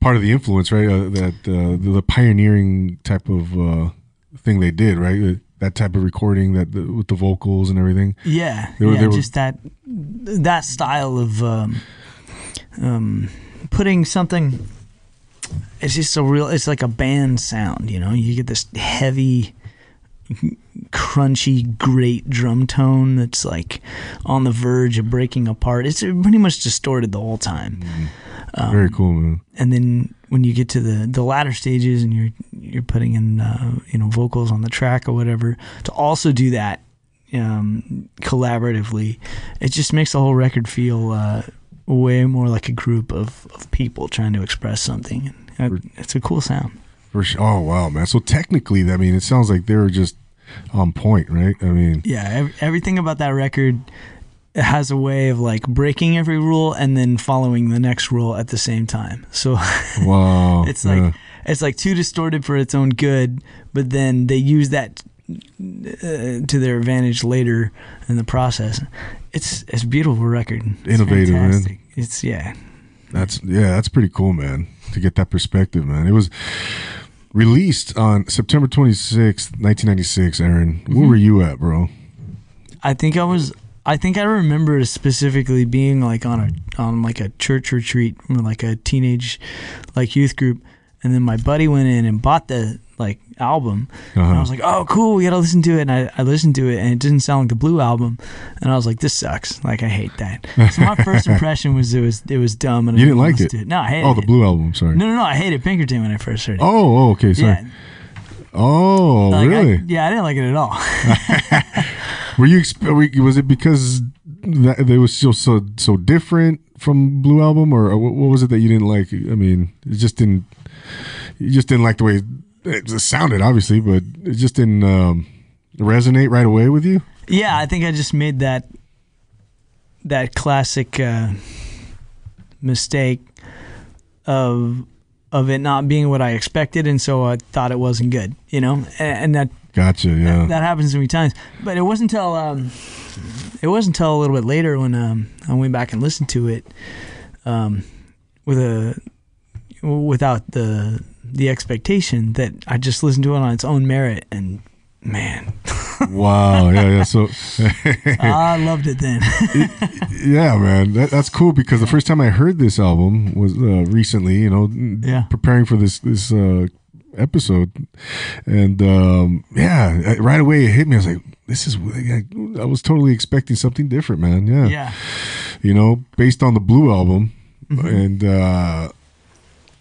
part of the influence, right? Uh, that uh, the, the pioneering type of uh, thing they did, right? Uh, That type of recording that the, with the vocals and everything. Yeah, They were- yeah, they were- just that that style of um, um, putting something. It's just a real. It's like a band sound, you know. You get this heavy, crunchy, great drum tone that's like on the verge of breaking apart. It's pretty much distorted the whole time. Um, Very cool, man. and then when you get to the the latter stages and you're you're putting in uh, you know vocals on the track or whatever to also do that um, collaboratively it just makes the whole record feel uh, way more like a group of, of people trying to express something it's a cool sound For sure. Oh wow, man. So technically, I mean, it sounds like they were just on point, right? I mean, yeah everything about that record has a way of like breaking every rule and then following the next rule at the same time so [LAUGHS] wow. It's like yeah. it's like too distorted for its own good, but then they use that uh, to their advantage later in the process. It's it's a beautiful record. It's Innovative, man. It's yeah. That's yeah, that's pretty cool, man. To get that perspective, man. It was released on September 26th, 1996, Aaron. Mm-hmm. Where were you at, bro? I think I was. I think I remember specifically being like on a on like a church retreat, like a teenage, like youth group, and then my buddy went in and bought the like album, and I Uh-huh. was like, "Oh, cool, we gotta listen to it." And I, I listened to it, and it didn't sound like the Blue album, and I was like, "This sucks. Like, I hate that." So my [LAUGHS] first impression was it was it was dumb, and I You didn't like it? to No, I hated Oh, the it. Blue album, sorry. No, no, no, I hated Pinkerton when I first heard it. Oh, oh, okay, sorry. yeah, Oh, like, I- really? yeah, I didn't like it at all. [LAUGHS] [LAUGHS] Were you was it because that they was still so so different from Blue album or what, what was it that you didn't like? I mean, it just didn't you just didn't like the way it sounded obviously, but it just didn't um, resonate right away with you? Yeah, I think I just made that that classic uh, mistake of of it not being what I expected, and so I thought it wasn't good. You know, and, and that Gotcha, yeah. that happens to me times. But it wasn't until um, it wasn't until a little bit later when um, I went back and listened to it um, with a without the the expectation that I just listened to it on its own merit, and man, [LAUGHS] wow, yeah, yeah. So [LAUGHS] I loved it then. yeah, man, that, that's cool because the first time I heard this album was uh, recently. You know, Yeah. preparing for this this uh, episode, and um, yeah, right away it hit me. I was like, "This is." I, I was totally expecting something different, man. Yeah, yeah. you know, based on the Blue album, Mm-hmm. and uh,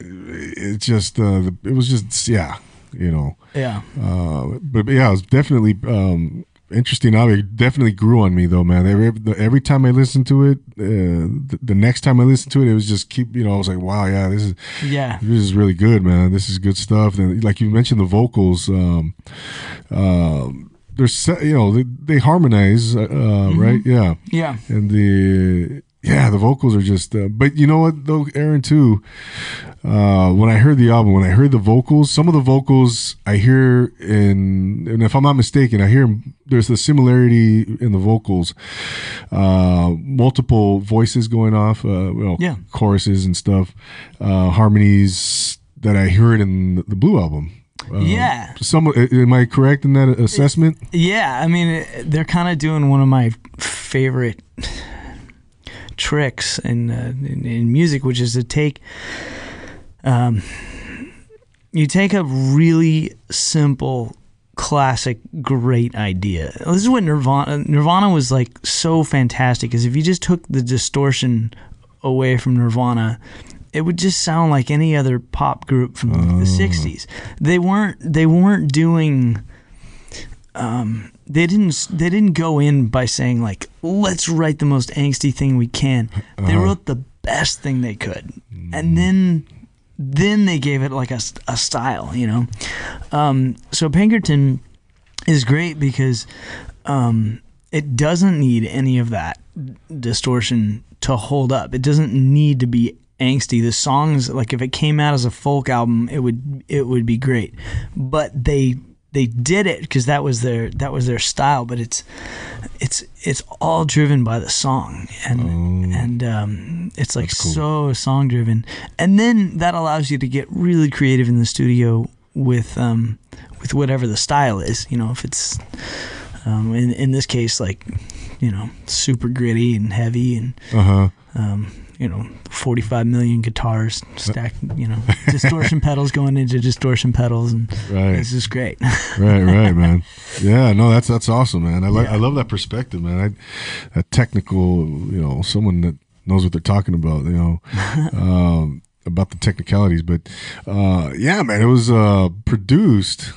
it just uh, the, it was just yeah, you know. Yeah. Uh, but, but yeah, it was definitely um, interesting. It definitely grew on me though, man. Every, every time I listened to it, uh, the, the next time I listened to it, it was just keep. You know, I was like, wow, yeah, this is Yeah. this is really good, man. This is good stuff. And like you mentioned, the vocals, um, um, they're you know they, they harmonize, uh, right? Yeah, Yeah. and the yeah the vocals are just. Uh, but you know what though, Aaron too. Uh, when I heard the album, when I heard the vocals, some of the vocals I hear in, and if I'm not mistaken, I hear there's a similarity in the vocals. Uh, multiple voices going off, uh, you Yeah. choruses and stuff, uh, harmonies that I heard in the, the Blue album. Uh, Yeah. Some am I correct in that assessment? Yeah, I mean, they're kind of doing one of my favorite tricks in, uh, in in music, which is to take, um, you take a really simple, classic, great idea. This is what Nirvana Nirvana was like so fantastic. Is if you just took the distortion away from Nirvana. It would just sound like any other pop group from the '60s. They weren't. They weren't doing um, they didn't they didn't go in by saying like let's write the most angsty thing we can. They Uh-huh. wrote the best thing they could, and then then they gave it like a, a style, you know. Um, so Pinkerton is great because um, it doesn't need any of that distortion to hold up. It doesn't need to be angsty. The songs, like if it came out as a folk album, it would it would be great. But they they did it because that was their that was their style. But it's it's it's all driven by the song and and um, it's like cool. so song driven. And then that allows you to get really creative in the studio with um, with whatever the style is. You know, if it's um, in in this case like you know super gritty and heavy and Uh huh. um, you know 45 million guitars stacked you know distortion [LAUGHS] pedals going into distortion pedals and Right. it's just great right, right, [LAUGHS] man. Yeah, no, that's that's awesome, man. I like Yeah. I love that perspective, man. I, a technical, you know, someone that knows what they're talking about, you know, [LAUGHS] um, about the technicalities. But uh, yeah, man, it was uh, produced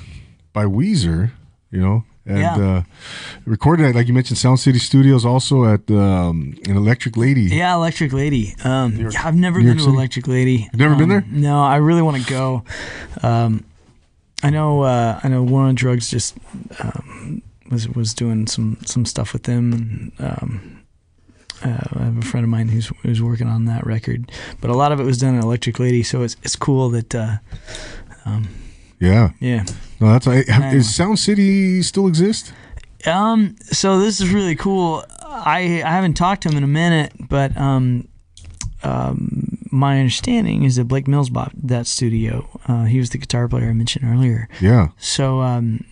by Weezer, you know, and Yeah. uh, recorded at like you mentioned, Sound City Studios, also at um, an Electric Lady. yeah electric lady um, York- i've never New been York to City? electric lady You've never been Um, there? no i really want to go um, i know uh, i know war on drugs just um, was was doing some some stuff with them and um, uh, I have a friend of mine who's who's working on that record, but a lot of it was done at Electric Lady, so it's it's cool that uh, um, Yeah, yeah. no, that's I, is Sound City still exist? Um, so this is really cool. I I haven't talked to him in a minute, but um, um, my understanding is that Blake Mills bought that studio. Uh, he was the guitar player I mentioned earlier. Yeah, So um,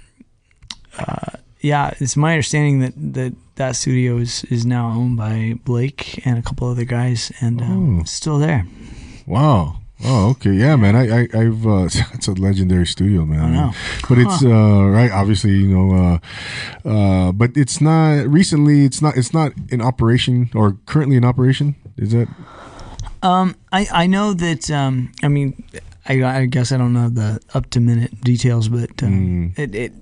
uh, yeah, it's my understanding that that that studio is is now owned by Blake and a couple other guys, and um, Oh. still there. Wow. Oh, okay. Yeah, man. I, I I've uh, [LAUGHS] it's a legendary studio, man. I know. But it's uh right. Obviously, you know, uh, uh, but it's not recently. It's not. It's not in operation or currently in operation. Is that? Um, I I know that. Um, I mean, I I guess I don't know the up to minute details, but um, Mm. it it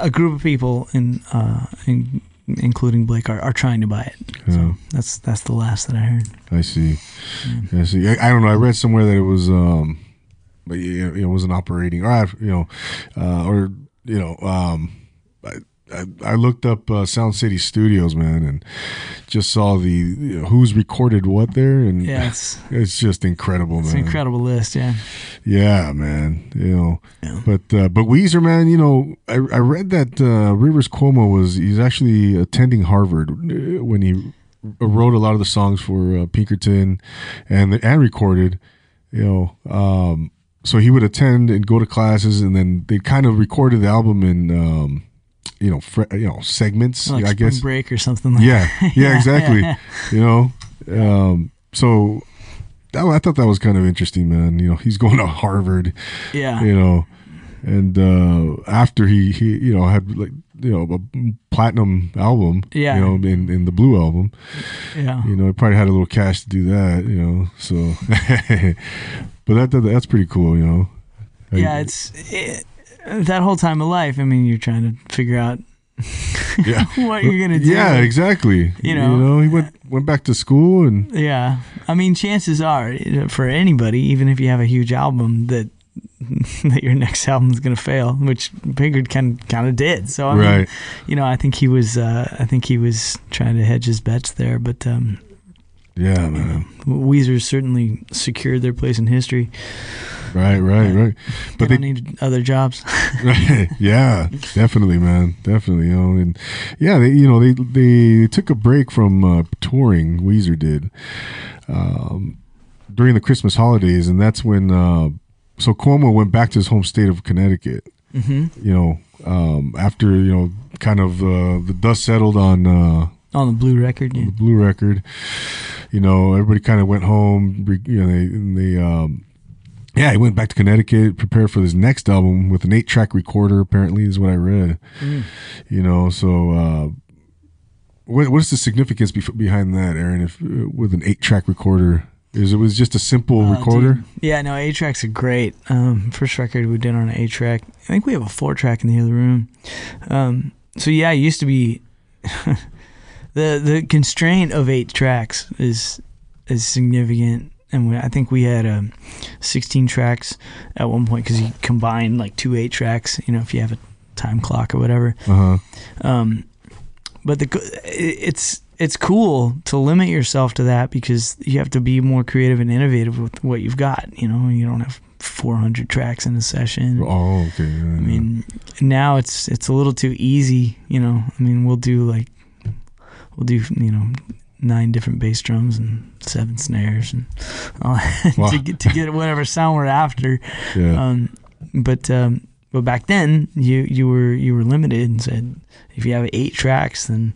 a group of people in uh in, including Blake are, are trying to buy it. Yeah. So that's that's the last that I heard. I see. I see. I, I don't know. I read somewhere that it was um, but know, it wasn't operating, or I, you know, uh, or you know, um, I. Looked up uh, Sound City Studios, man, and just saw the you know, who's recorded what there, and Yeah, [LAUGHS] it's it's just incredible, it's man. an incredible list. Yeah. Yeah, man. You know, Yeah. but uh, but Weezer, man. You know, I I read that uh, Rivers Cuomo was he's actually attending Harvard uh, when he wrote a lot of the songs for uh, Pinkerton, and and recorded. You know, um, so he would attend and go to classes, and then they kind of recorded the album in. Um, you know, fre- you know, segments. Like I guess. Break or something like Yeah, yeah, [LAUGHS] Yeah, exactly. yeah, You know, um, so that, I thought that was kind of interesting, man. You know, he's going to Harvard Yeah. you know and uh after he he you know had like you know a platinum album Yeah. you know in in the blue album Yeah. you know he probably had a little cash to do that you know so [LAUGHS] but that, that that's pretty cool you know Yeah, it's it, that whole time of life. I mean, you're trying to figure out [LAUGHS] Yeah. what you're gonna do. Yeah, exactly. You know? you know, he went went back to school and Yeah, I mean, chances are for anybody, even if you have a huge album, that [LAUGHS] that your next album is gonna fail, which Pinkerton kind kind of did. So I mean, right. you know, I think he was, uh, I think he was trying to hedge his bets there. But um, Yeah, man. Weezer certainly secured their place in history. Right, right, right. But they need other jobs. [LAUGHS] Right. yeah, definitely, man, definitely. You know, and yeah, they, you know, they they took a break from uh, touring. Weezer did um, during the Christmas holidays, and that's when uh, so Cuomo went back to his home state of Connecticut. hmm You know, um, after you know, kind of uh, the dust settled on. Uh, On the blue record, yeah. the blue record. You know, everybody kind of went home. You know, they, they um, yeah, he went back to Connecticut, prepared for his next album with an eight-track recorder. Apparently, is what I read. Mm. You know, so uh, what what is the significance bef- behind that, Aaron? If uh, with an eight-track recorder, is it was just a simple Oh, recorder? dude. Yeah, no, eight tracks are great. Um, first record we did on an eight track. I think we have a four track in the other room. Um, so yeah, it used to be [LAUGHS] the the constraint of eight tracks is is significant, and we, I think we had um, sixteen tracks at one point because you combine like two eight tracks. You know, if you have a time clock or whatever. Uh huh. Um, but the it's it's cool to limit yourself to that because you have to be more creative and innovative with what you've got. You know, you don't have 400 tracks in a session. Oh, okay. yeah, I mean, now it's it's a little too easy. You know, I mean, we'll do like we'll do you know nine different bass drums and seven snares and all [LAUGHS] that Wow. to get to get whatever sound we're after. yeah. Um, but um, but back then you you were you were limited and said if you have eight tracks, then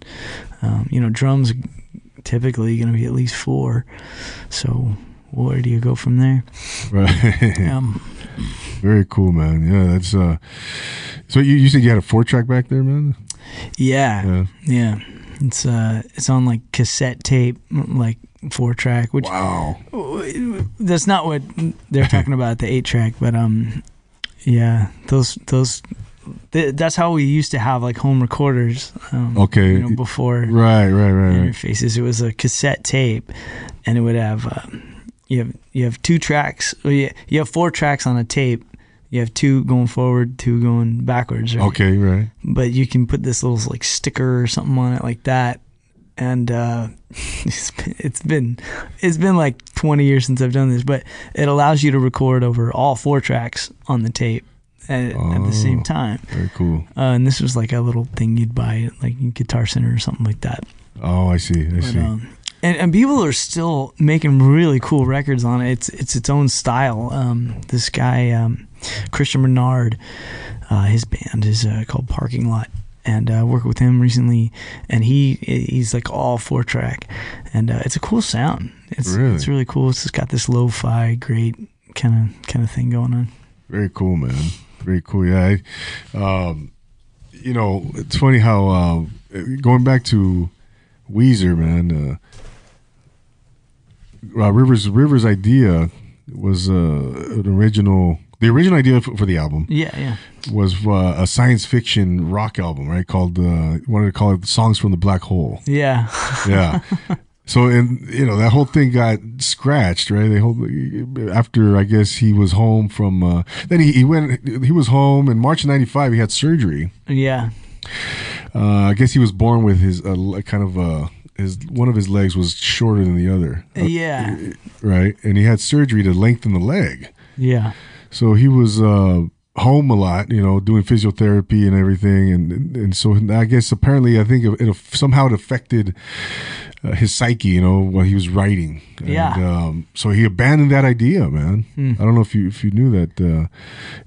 um, you know drums are typically going to be at least four. So where do you go from there? right. [LAUGHS] Um, Very cool, man. Yeah, that's uh. So you you said you had a four-track back there, man? yeah, Yeah. yeah. It's uh it's on like cassette tape, like four track, which Wow. that's not what they're [LAUGHS] talking about the eight track, but um, yeah, those those. th- That's how we used to have like home recorders. Um, Okay. you know, before Right, right, right, right. interfaces. It was a cassette tape, and it would have um, you have you have two tracks. Well, you, you have four tracks on a tape. You have two going forward, two going backwards. Right? Okay, right. But you can put this little like sticker or something on it like that, and uh, [LAUGHS] it's been, it's been it's been like 20 years since I've done this, but it allows you to record over all four tracks on the tape at, at the same Oh. time. Very cool. Uh, and this was like a little thing you'd buy at like Guitar Center or something like that. Oh, I see. I But, see. um, and, and people are still making really cool records on it. It's it's its own style. Um, this guy um, Christian Bernard, uh, his band is uh, called Parking Lot, and uh, I worked with him recently, and he he's like all four track, and uh, it's a cool sound. It's Really? it's really cool. It's just got this lo-fi, great kind of kind of thing going on. Very cool, man. Very cool. Yeah. I, um, you know, it's funny how uh, going back to Weezer, man. Uh, uh, Rivers Rivers' idea was uh, an original. The original idea for, for the album Yeah, yeah, was uh, a science fiction rock album, right? Called uh, wanted to call it "Songs from the Black Hole." yeah, [LAUGHS] yeah. So and you know that whole thing got scratched, right? They whole after I guess he was home from uh, then he, he went he was home in March '95. He had surgery. yeah, Uh, I guess he was born with his uh, kind of uh, his one of his legs was shorter than the other, yeah, right? And he had surgery to lengthen the leg. yeah. So he was uh, home a lot, you know, doing physiotherapy and everything, and and so I guess apparently I think it, it somehow it affected uh, his psyche, you know, while he was writing. And, Yeah. Um, so he abandoned that idea, man. Hmm. I don't know if you if you knew that uh,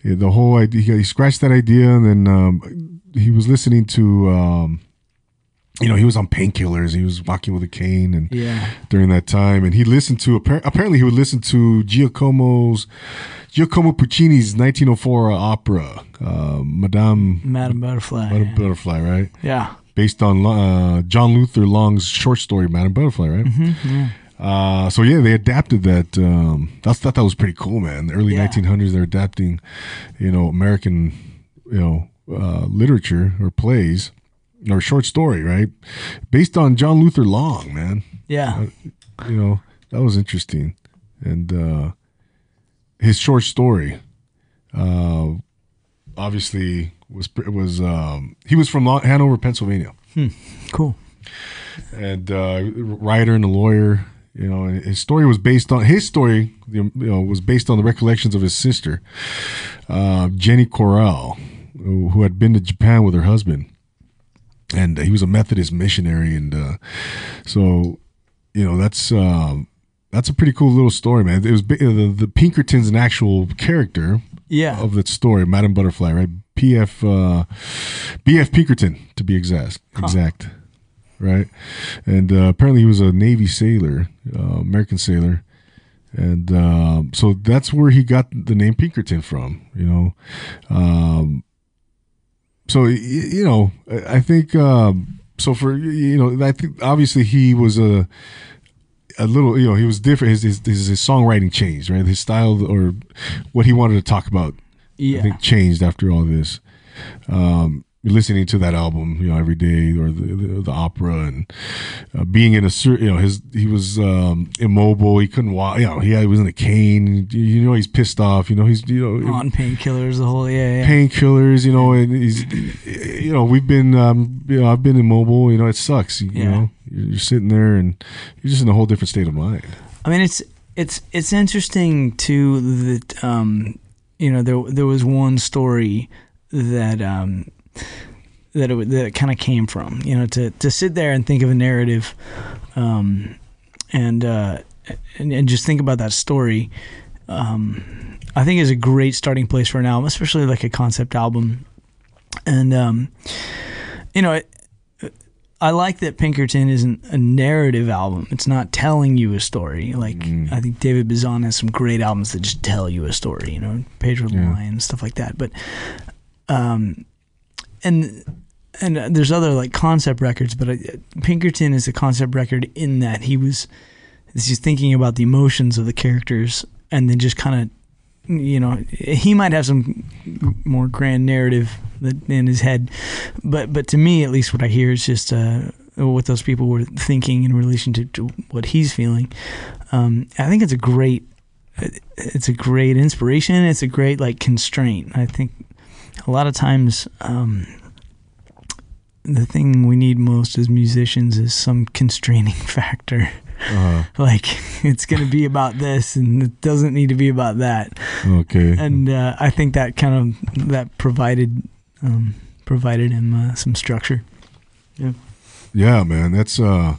the whole idea. He, he scratched that idea, and then um, he was listening to. Um, you know, he was on painkillers. He was walking with a cane, and Yeah. during that time, and he listened to apparently he would listen to Giacomo's Giacomo Puccini's 1904 opera, uh, Madame, Madam Butterfly. Madame Butterfly, right? yeah. Based on uh, John Luther Long's short story Madame Butterfly, right? Mm-hmm. Uh, so yeah, they adapted that. Um, I thought that was pretty cool, man. The early Yeah. 1900s, they're adapting, you know, American, you know, uh, literature or plays or short story, right? Based on John Luther Long, man. Yeah. You know, that was interesting. And uh his short story uh obviously was was um he was from Hanover, Pennsylvania. Cool. and uh, writer and a lawyer. You know, and his story was based on his story. You know, was based on the recollections of his sister, uh, Jenny Correll, who who had been to Japan with her husband, and he was a Methodist missionary, and uh, so you know that's um, that's a pretty cool little story, man. It was ba- the the Pinkerton's an actual character Yeah. of that story, Madam Butterfly, right? PF uh, BF Pinkerton to be exact, exact, right? And uh, apparently he was a Navy sailor, uh, American sailor, and um, so that's where he got the name Pinkerton from. You know, um, so you know, I think um, so. For you know, I think obviously he was a a little, you know, he was different. His, his his his songwriting changed, right? His style or what he wanted to talk about yeah. I think changed after all this. Um, listening to that album, you know, every day or the the, the opera and uh, being in a certain, you know, his he was um, immobile. He couldn't walk. You know, he, he was in a cane. You- You know, he's pissed off. You know, he's you know on painkillers, the whole yeah, yeah. painkillers. You know, and he's you know we've been um, you know I've been immobile. You know, it sucks. You, you Yeah. know, you're, you're sitting there and you're just in a whole different state of mind. I mean, it's it's it's interesting too that um, you know there there was one story that um, that it, that it kind of came from. You know, to to sit there and think of a narrative, um, and, uh, and and just think about that story. Um, I think is a great starting place for an album, especially like a concept album. And um, you know, it, I like that Pinkerton isn't a narrative album. It's not telling you a story. Like Mm. I think David Bazan has some great albums that just tell you a story. You know, Pedro Yeah. Lion stuff like that. But um, and and uh, there's other like concept records, but uh, Pinkerton is a concept record in that he was he's thinking about the emotions of the characters and then just kind of you know he might have some more grand narrative in his head but but to me at least what i hear is just uh what those people were thinking in relation to, to what he's feeling. Um i think it's a great it's a great inspiration. It's a great like constraint. I think a lot of times um the thing we need most as musicians is some constraining [LAUGHS] factor Uh, like it's going to be about this and it doesn't need to be about that okay. and uh, i think that kind of that provided um, provided him uh, some structure Yeah, Yeah, man, that's uh,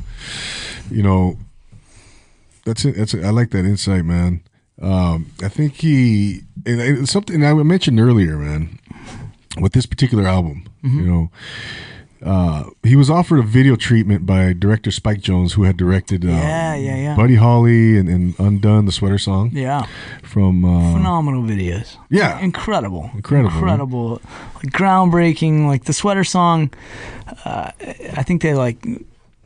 you know, that's it. That's it. I like that insight, man. Um, I think he and it's something I mentioned earlier, man. With this particular album, you know, uh, he was offered a video treatment by director Spike Jonze, who had directed uh, Yeah, yeah, yeah. Buddy Holly and, and Undone, the sweater song. Yeah. From uh, phenomenal videos. Yeah. incredible. Incredible, incredible. Like, groundbreaking. Like the sweater song uh, i think they like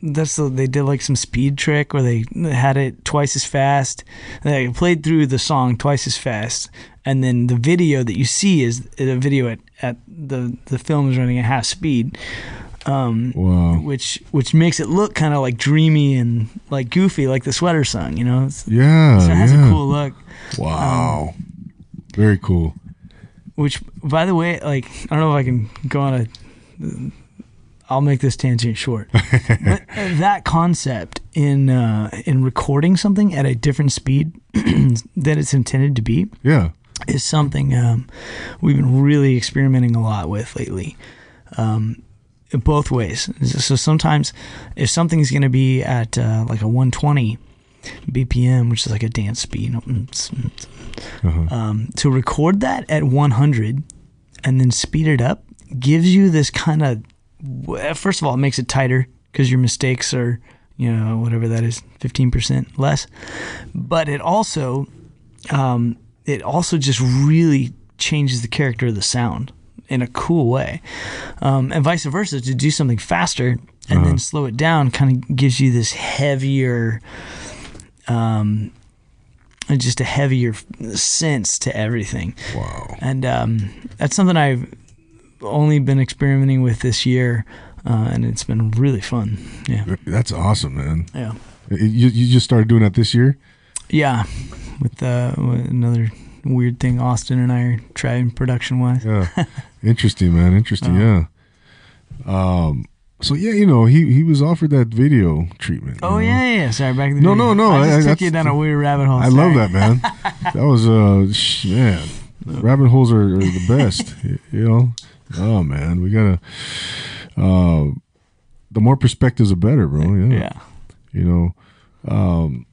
that's the, they did like some speed trick where they had it twice as fast. They played through the song twice as fast and then the video that you see is a video at, at the the film is running at half speed um, Wow. which which makes it look kind of like dreamy and like goofy like the sweater song you know it's, Yeah, so it has yeah. a cool look Wow. Very cool. Which, by the way, like I don't know if I can go on a. I'll make this tangent short. [LAUGHS] but that concept in uh, in recording something at a different speed [CLEARS THROAT] than it's intended to be Yeah. Is something um, we've been really experimenting a lot with lately. Um, both ways. So sometimes, if something's going to be at uh, like a 120 BPM, which is like a dance speed, Uh-huh. um, to record that at 100 and then speed it up gives you this kind of. First of all, it makes it tighter because your mistakes are, you know, whatever that is, 15% less. But it also um, it also just really changes the character of the sound in a cool way. Um, and vice versa, to do something faster and then slow it down kind of gives you this heavier, um, just a heavier sense to everything. Wow. And um, that's something I've only been experimenting with this year. uh, and it's been really fun. Yeah, That's awesome, man. yeah, You, you just started doing that this year? yeah. With, uh, another weird thing Austin and I are trying production wise. Yeah. [LAUGHS] Interesting, man. Interesting. Uh-huh. Yeah. Um. So yeah, you know, he he was offered that video treatment. Oh know? yeah, yeah. Sorry, back to the No, video. no, no, I I- took you down a weird rabbit hole. I love that, man. [LAUGHS] that was uh, sh- man. Rabbit holes are, are the best. you know. Oh man, we gotta. Uh, the more perspectives, the better, bro. Yeah. Yeah. You know. Um.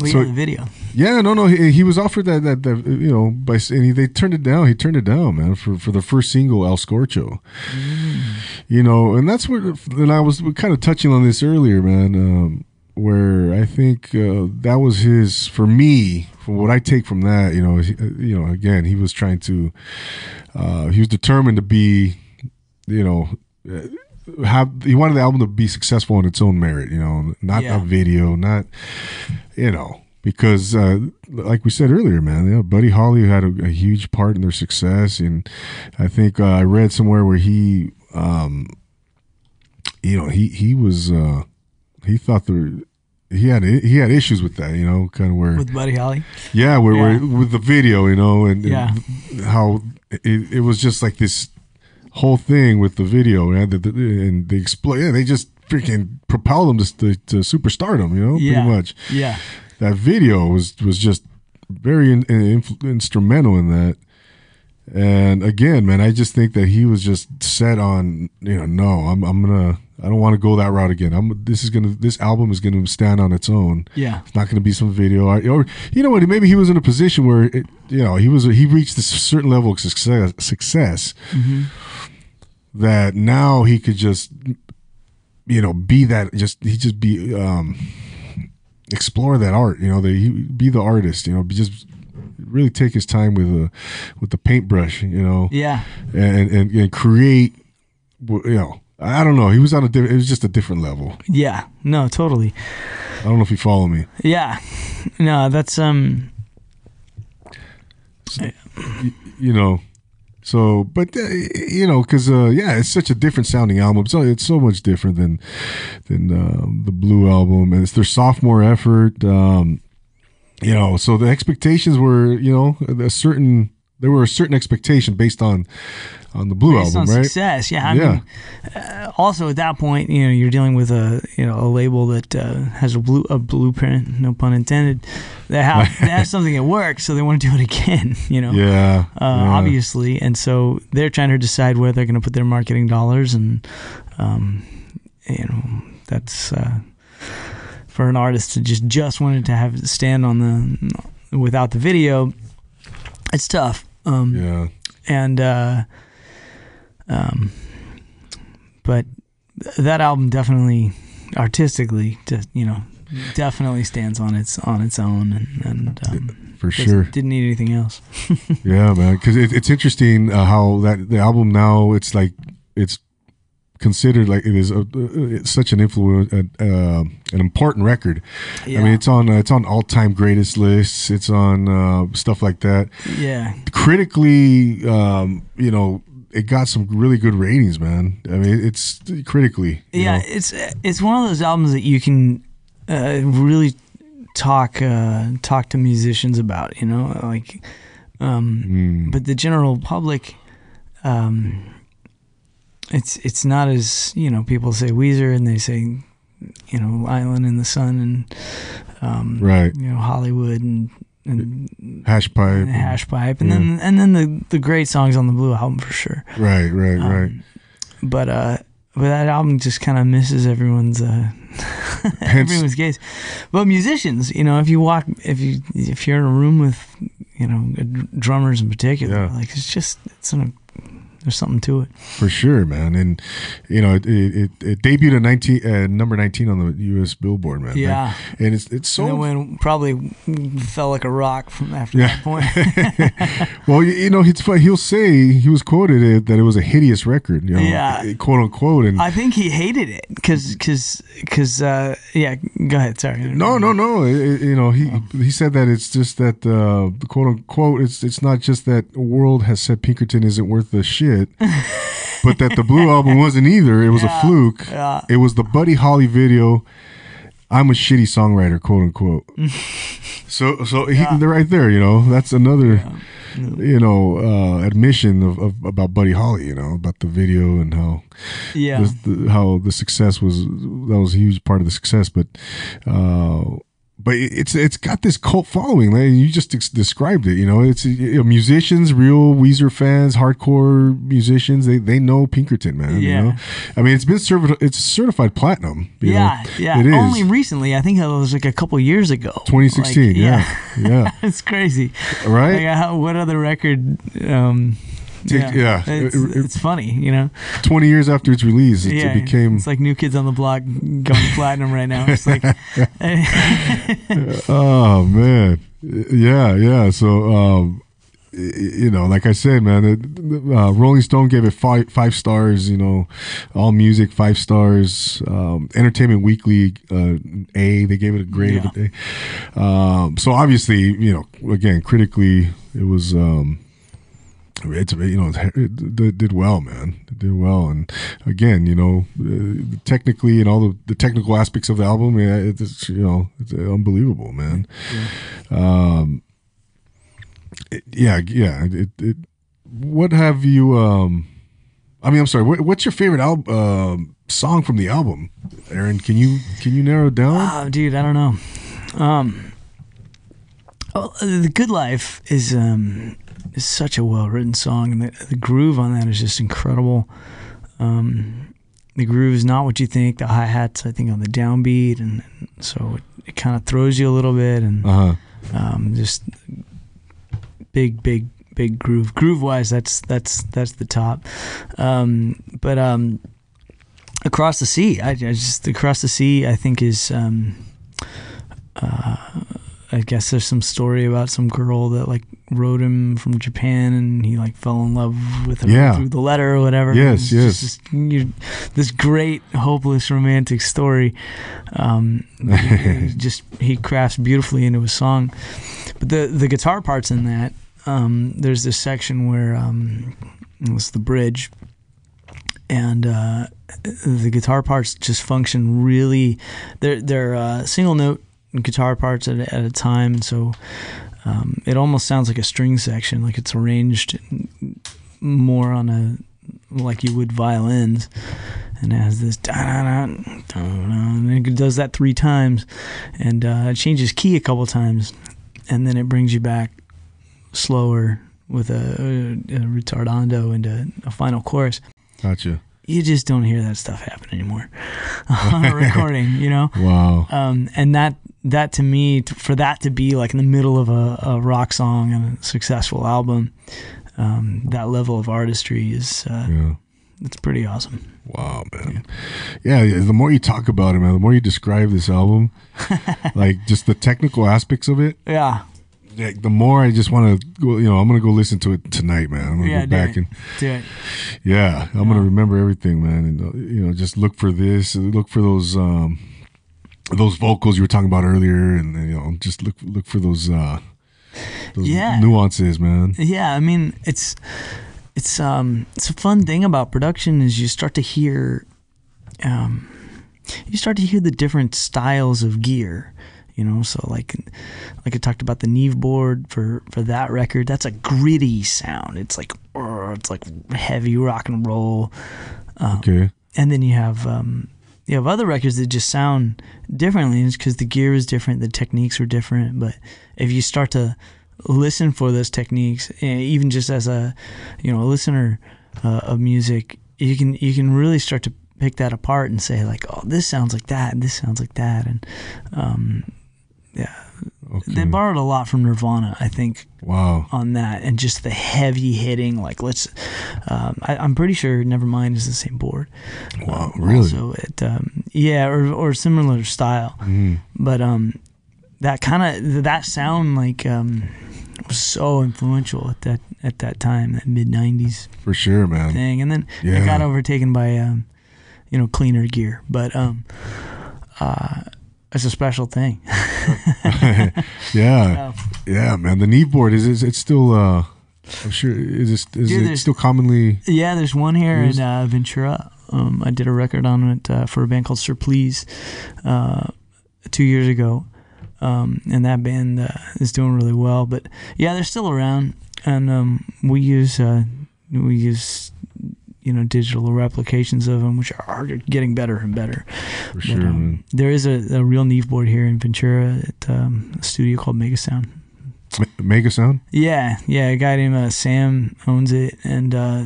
We So- got the video. Yeah, no, no. He, he was offered that, that, that, you know, by and he, they turned it down. He turned it down, man, for, for the first single, El Scorcho. You know, and that's where And I was kind of touching on this earlier, man. Um, where I think uh, that was his for me. From what I take from that, you know, he, uh, you know, again, he was trying to. Uh, he was determined to be, you know. Have he wanted the album to be successful on its own merit, you know, not Yeah. a video, not you know, because uh, like we said earlier, man, yeah, Buddy Holly had a, a huge part in their success, and I think uh, I read somewhere where he, um, you know, he he was uh, he thought the he had he had issues with that, you know, kind of where with Buddy Holly. yeah, where, Yeah. where with the video, you know, and, and how it, it was just like this whole thing with the video, and, the, the, and they explode. Yeah, they just freaking propelled them to, to, to superstardom, you know, Yeah. pretty much. Yeah. That video was was just very in, in, instrumental in that. And again, man, I just think that he was just set on, you know, no, I'm I'm gonna, I don't want to go that route again. I'm this is gonna, this album is gonna stand on its own. Yeah. It's not to be some video, or, or you know what? Maybe he was in a position where it, you know he was he reached this certain level of success, success mm-hmm. That now he could just you know be that just he just be um explore that art. You know, the, be the artist. You know, be just really take his time with the with the paintbrush. You know, Yeah. and and, and create. You know, I don't know. He was on a different. It was just a different level. Yeah. No, totally. I don't know if you follow me. Yeah. No, that's um you know so but uh, you know because uh yeah it's such a different sounding album. So it's so much different than than um, the blue album and it's their sophomore effort um you know so the expectations were you know a certain there were a certain expectation based on on the blue based album on right success. Yeah. I Yeah. mean, uh, also at that point, you know, you're dealing with a you know a label that uh, has a blue a blueprint, no pun intended. That have [LAUGHS] they have something that works, so they want to do it again. [LAUGHS] You know. yeah, uh, yeah. obviously, and so they're trying to decide where they're going to put their marketing dollars, and um, you know that's uh, for an artist to just just wanted to have it stand on the without the video. It's tough, um, yeah and uh, um, but that album definitely artistically, just you know, definitely stands on its on its own, and, and um, for sure didn't need anything else. [LAUGHS] Yeah, man, because it, it's interesting uh, how that the album now it's like it's considered like it is a, it's such an influence, uh, uh, an important record. I mean, it's on uh, it's on all time greatest lists. It's on uh, stuff like that. yeah. Critically, um, you know, it got some really good ratings, man. I mean, it's critically. yeah know. it's it's one of those albums that you can uh, really talk uh, talk to musicians about you know like um, Mm, but the general public um, it's it's not as you know people say Weezer and they say you know Island in the Sun and um, right, you know Hollywood and and hash pipe. Hash Pipe and Yeah. then and then the the great songs on the Blue album for sure Right, right, Um, right. but uh but that album just kind of misses everyone's uh [LAUGHS] everyone's gaze but musicians you know if you walk if you if you're in a room with you know drummers in particular Yeah. like it's just it's an, there's something to it For sure, man, and you know it it, it debuted at nineteen uh, number nineteen on the U.S. Billboard, man. yeah and it's it's so and probably fell like a rock from after Yeah. that point [LAUGHS] well. You, you know, fu- he'll say he was quoted it, that it was a hideous record, you know, Yeah. quote unquote. And I think he hated it because because because uh yeah go ahead sorry no, no, no. it- you know, he he said that it's just that uh, quote unquote. It's it's not just that world has said Pinkerton isn't worth the shit. But that the Blue album [LAUGHS] wasn't either. It was Yeah, a fluke. yeah. It was the Buddy Holly video. I'm a shitty songwriter, quote unquote. [LAUGHS] so, so he, Yeah. they're right there. You know, that's another, you know, uh, admission of, of about Buddy Holly. You know, about the video and how Yeah. the, the, how the success was that was a huge part of the success but uh but it- it's it's got this cult following like you just ex- described it you know it's you know, musicians real Weezer fans hardcore musicians they they know Pinkerton man Yeah. you know I mean it's been certified it's certified platinum yeah, know? yeah. it is Only recently, I think it was like a couple years ago. 2016 Like, yeah yeah, [LAUGHS] it's crazy. right Like, how, what other record? Um, Take- yeah. It's, It- it- it's funny, you know. 20 years after its release it, yeah, it became It's like New Kids on the Block going [LAUGHS] platinum right now. It's like, [LAUGHS] Oh man, yeah, yeah. So, um, you know, like I said, man, uh, Rolling Stone gave it five five stars. You know, All Music five stars. Um, Entertainment Weekly uh, A. They gave it a grade of a A. Um, so obviously, you know, again, critically, it was. Um, it's you know it did well, man. It did well, and again, you know, uh, technically and all the, the technical aspects of the album, yeah, it's you know, it's unbelievable, man. Um, it- yeah, yeah. It, it, what have you? Um, I mean, I'm sorry. What, what's your favorite album um, song from the album, Aaron? Can you can you narrow it down? oh, dude, I don't know. Um, well, uh, the Good Life is um is such a well written song, and the, the groove on that is just incredible. Um, the groove is not what you think. The hi hats, I think, on the downbeat, and, and so it, it kind of throws you a little bit, and Uh huh. um, just big, big, big groove. Groove wise, that's that's that's the top. Um, but um, across the sea, I, I just across the sea, I think is. Um, uh, I guess there's some story about some girl that like wrote him from Japan and he like fell in love with her Yeah. through the letter or whatever. Yes, It's yes. just This, you, this great hopeless romantic story. Um, he [LAUGHS] just he crafts beautifully into a song. But the the guitar parts in that, um, there's this section where um, it's the bridge, and uh, the guitar parts just function really. They're they're uh, single note guitar parts at, a- at a time, so um, it almost sounds like a string section, like it's arranged more on a like you would violins, and it has this da da da da and it does that three times, and uh, it changes key a couple times, and then it brings you back slower with a, a, a retardando into a final chorus. Gotcha. You just don't hear that stuff happen anymore [LAUGHS] on a recording, you know. Wow. Um, and that that to me, for that to be like in the middle of a, a rock song and a successful album, um, that level of artistry is uh, Yeah. it's pretty awesome. Wow, man. Yeah. yeah, the more you talk about it, man, the more you describe this album, [LAUGHS] like just the technical aspects of it, Yeah, like, the more I just want to go, you know, I'm going to go listen to it tonight, man. I'm going to yeah, go back it. and, do it. yeah, I'm going to remember everything, man. And, uh, you know, just look for this, look for those, um, those vocals you were talking about earlier, and you know, just look look for those uh, those Yeah. nuances, man. Yeah, I mean it's it's um it's a fun thing about production is you start to hear um you start to hear the different styles of gear. You know, so like like I talked about the Neve board for for that record, that's a gritty sound. It's like it's like heavy rock and roll. Okay, and then you have um, you have other records that just sound differently. It's because the gear is different, the techniques are different. But if you start to listen for those techniques, eh, even just as a you know a listener uh, of music, you can you can really start to pick that apart and say like, oh, this sounds like that, this sounds like that, and um, yeah, okay. they borrowed a lot from Nirvana, I think, wow. on that, and just the heavy hitting. Like, let's, um, I, I'm pretty sure Nevermind is the same board. Wow, Um, really? So it, um, yeah, or or similar style, Mhm. but um, that kind of that sound like um was so influential at that at that time, that mid '90s For sure, man. thing, and then Yeah. it got overtaken by um, you know, cleaner gear, but um, uh, it's a special thing. [LAUGHS] yeah, yeah, man. The Neve board is, is it's still uh I'm sure. Is this is Dude, it still commonly? Yeah, there's one here Used? in uh, Ventura. Um, I did a record on it uh, for a band called Surplease uh, two years ago, um, and that band uh, is doing really well. But yeah, they're still around, and um, we use uh, we use you know digital replications of them, which are getting better and better. For But, sure, um. There is a, a real Neve board here in Ventura at um, a studio called Mega Sound. Mega Sound. Yeah, yeah, a guy named uh, Sam owns it, and uh,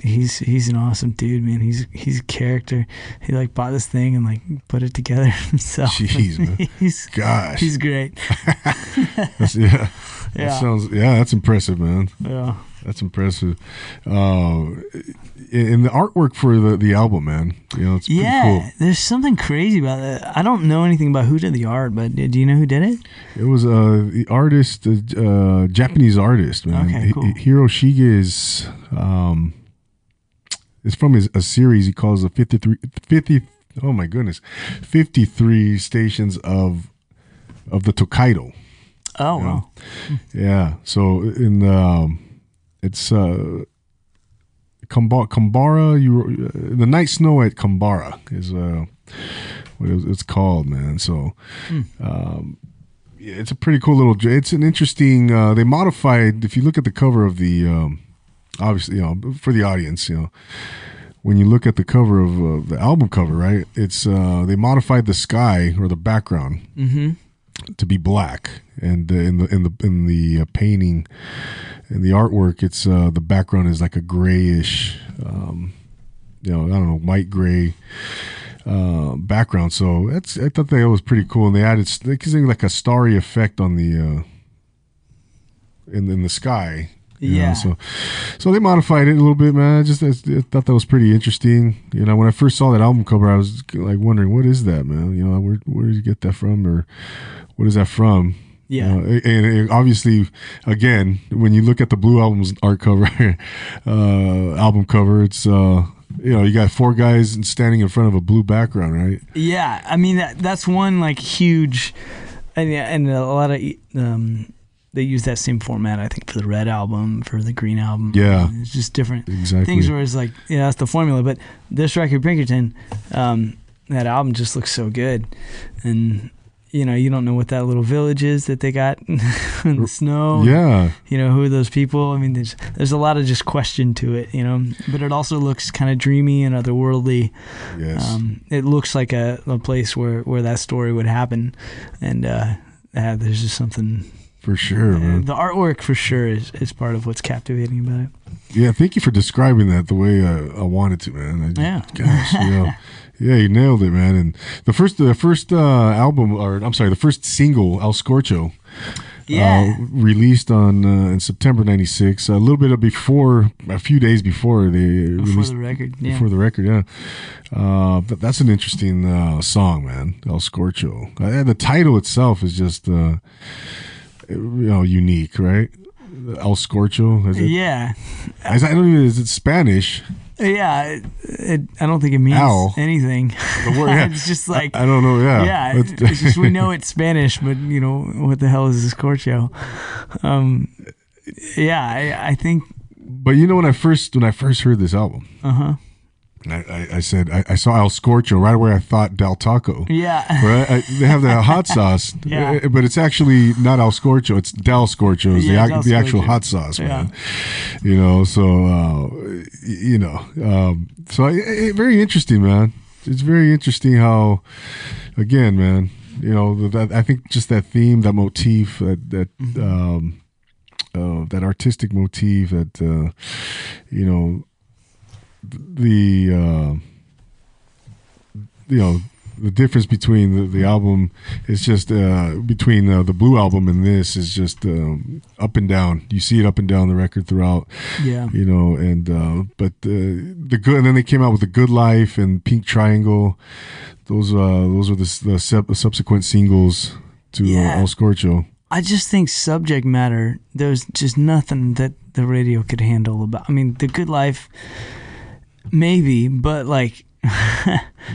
he's he's an awesome dude, man. He's he's a character. He like bought this thing and like put it together [LAUGHS] himself. Jeez, man. [LAUGHS] he's Gosh, he's great. [LAUGHS] That's, yeah, that Yeah, sounds. Yeah, that's impressive, man. yeah. That's impressive. Uh, and the artwork for the the album, man. You know, it's pretty Yeah, cool. there's something crazy about that. I don't know anything about who did the art, but do you know who did it? It was uh, the artist, uh, Japanese artist, man. Okay, cool. Hiroshige is um, it's from his a series he calls the 53, 50, Oh my goodness, fifty three stations of of the Tokaido. Oh, Yeah. well. Yeah. So in the, um, it's uh, Kambara, Kambara. You uh, the night snow at Kambara is uh, what it's called, man. So. Um, yeah, it's a pretty cool little. It's an interesting. Uh, they modified. If you look at the cover of the, um, obviously, you know, for the audience, you know, when you look at the cover of uh, the album cover, right? It's uh, they modified the sky or the background Mm-hmm. to be black, and uh, in the in the in the uh, painting, in the artwork, it's uh, the background is like a grayish, um, you know, I don't know, white gray uh, background. So that's I thought that was pretty cool, and they added because like a starry effect on the uh, in in the sky. you know, Yeah. so so they modified it a little bit, man. I just I thought that was pretty interesting. You know, when I first saw that album cover, I was like wondering, what is that, man? You know, where where did you get that from, or what is that from? Yeah. Uh, and, and obviously, again, when you look at the Blue Album's art cover, [LAUGHS] uh, album cover, it's uh, you know you got four guys standing in front of a blue background, right? Yeah, I mean that that's one like huge, and and a lot of um, they use that same format. I think for the red album, for the green album. Yeah. it's just different Exactly. things where it's like yeah, that's the formula. But this record, Pinkerton, um, that album just looks so good, and you know you don't know what that little village is that they got [LAUGHS] in the snow. yeah, you know who are those people i mean there's there's a lot of just question to it you know but it also looks kind of dreamy and otherworldly yes, um, it looks like a, a place where, where that story would happen and uh, uh, there's just something for sure, uh, man. the artwork for sure is, is part of what's captivating about it Yeah, thank you for describing that the way I, I wanted to, man. I Yeah. gosh, you [LAUGHS] know, yeah, you nailed it, man. And the first, the first uh, album, or I'm sorry, the first single, El Scorcho, yeah uh, released on uh, in September '96, a little bit of before, a few days before they before released the record yeah before the record. Yeah, uh, but that's an interesting uh, song, man. El Scorcho. Uh, the title itself is just, uh, you know, unique, right? El Scorcho. Is it, yeah I don't even. Is it Spanish? yeah it, it, i don't think it means Ow. anything The [LAUGHS] word, yeah. it's just like I don't know. Yeah, yeah, it's just we know it's Spanish, but you know what the hell is this Scorcho? Um, yeah, I, I think. but you know when I first when I first heard this album, Uh huh. I, I, I said I, I saw El Scorcho right away. I thought Del Taco. Yeah. [LAUGHS] Right, I, they have the hot sauce, [LAUGHS] Yeah. uh, but it's actually not El Scorcho. It's Del Scorcho, is Yeah, the, the actual hot sauce, Yeah. man. You know, so uh, you know, um, so I, I- very interesting, man. It's very interesting how, again, man. You know, that I think just that theme, that motif, that that Mm-hmm. um, uh, that artistic motif, that uh, you know, the uh, you know the difference between the, the album is just uh, between uh, the blue album and this is just um, up and down. You see it up and down the record throughout, Yeah. you know. And uh, but uh, the good, and then they came out with the Good Life and Pink Triangle. Those uh, those were the, the sub- subsequent singles to Yeah. uh, El Scorcho. I just think subject matter. There's just nothing that the radio could handle about. I mean, the good life, maybe, but like [LAUGHS]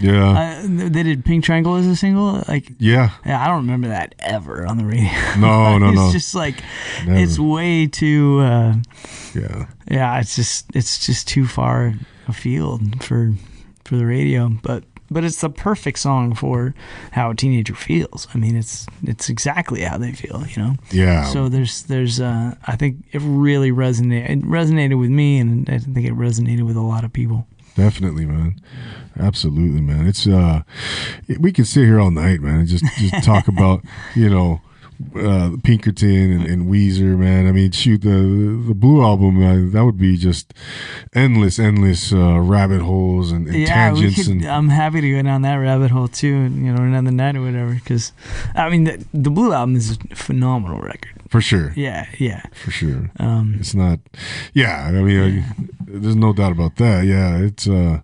Yeah, Uh, they did Pink Triangle as a single. Like, yeah. yeah, I don't remember that ever on the radio. No, [LAUGHS] no, it's no. just like Never. it's way too. Uh, yeah, yeah, it's just it's just too far afield for for the radio. But but it's the perfect song for how a teenager feels. I mean, it's it's exactly how they feel. You know. yeah. So there's there's uh, I think it really resonated it resonated with me, and I think it resonated with a lot of people. Definitely, man. Absolutely, man. It's uh, we could sit here all night, man, and just just talk about [LAUGHS] you know. Uh, Pinkerton and, and Weezer, man. I mean, shoot, the the Blue album uh, that would be just endless, endless uh, rabbit holes and, and yeah, tangents. could, and I'm happy to go down that rabbit hole too, and you know, another night or whatever. Because I mean, the, the Blue album is a phenomenal record. for sure, Yeah, yeah. for sure. Um, It's not. Yeah, I mean, uh, there's no doubt about that. Yeah, it's uh,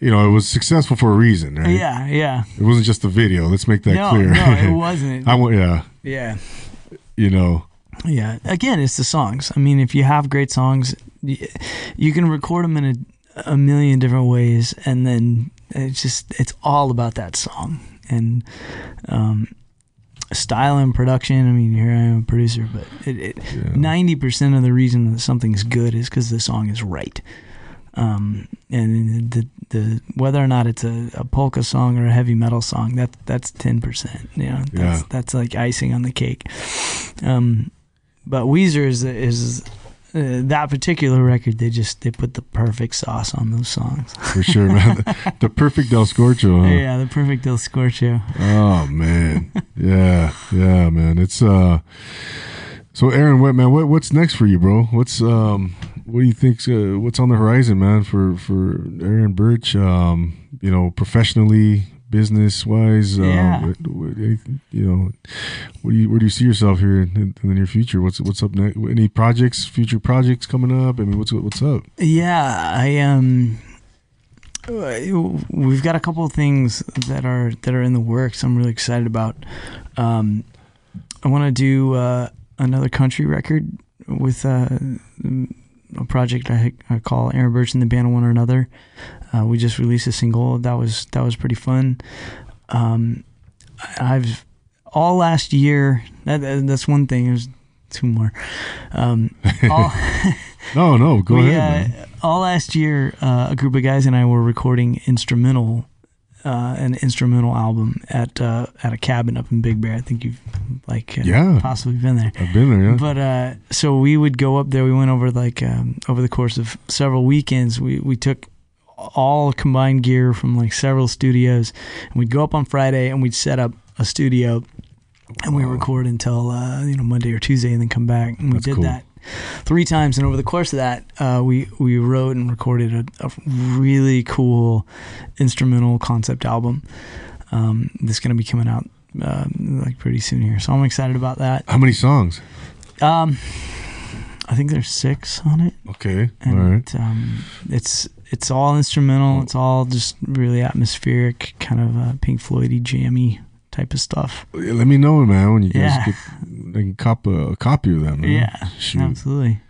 you know, it was successful for a reason, right? yeah, yeah. It wasn't just the video. Let's make that no, clear. no, it [LAUGHS] wasn't. I want, yeah, yeah, you know, yeah. Again, it's the songs. I mean, if you have great songs, you can record them in a, a million different ways, and then it's just it's all about that song and um, style and production. I mean, here I am a producer, but ninety percent of the reason that something's good is because the song is right. Um, and the the whether or not it's a, a polka song or a heavy metal song, that that's ten percent. You know, that's Yeah. that's like icing on the cake. Um, but Weezer is is uh, that particular record. They just they put the perfect sauce on those songs. for sure, man. [LAUGHS] the perfect Del Scorcho, huh? Yeah, the perfect Del Scorcho. Oh man, yeah, yeah, man. It's uh. So Aaron, what man? What what's next for you, bro? What's um? What do you think? Uh, what's on the horizon, man? For for Aaron Birch, um, you know, professionally, business wise, Yeah. um, what, you know, what do you where do you see yourself here in, in the near future? What's what's up next? Any projects, future projects coming up? I mean, what's what's up? Yeah, I um we've got a couple of things that are that are in the works. I'm really excited about. Um, I want to do uh, another country record with uh, a project I, I call Aaron Birch and the Band One Another. Uh, we just released a single that was that was pretty fun. Um, I've all last year. That, that's one thing. There's two more. Um, all, [LAUGHS] [LAUGHS] No, no, go we, ahead. uh, all last year, uh, a group of guys and I were recording instrumental, uh, an instrumental album at uh, at a cabin up in Big Bear. I think you've like uh, Yeah. possibly been there. I've been there. Yeah. But uh, so we would go up there. We went over like um, over the course of several weekends. We we took all combined gear from like several studios, and we'd go up on Friday and we'd set up a studio, and we record until uh, you know Monday or Tuesday, and then come back. And we That's did cool. that three times, and over the course of that, uh, we we wrote and recorded a, a really cool instrumental concept album. Um, that's going to be coming out uh, like pretty soon here, so I'm excited about that. How many songs? Um, I think there's six on it, Okay, and all right. um, it's it's all instrumental. It's all just really atmospheric, kind of uh, Pink Floydy, jammy type of stuff. Let me know, man, when you guys Yeah. get [LAUGHS] I can cop a, a copy of that, man. Yeah, shoot, Absolutely.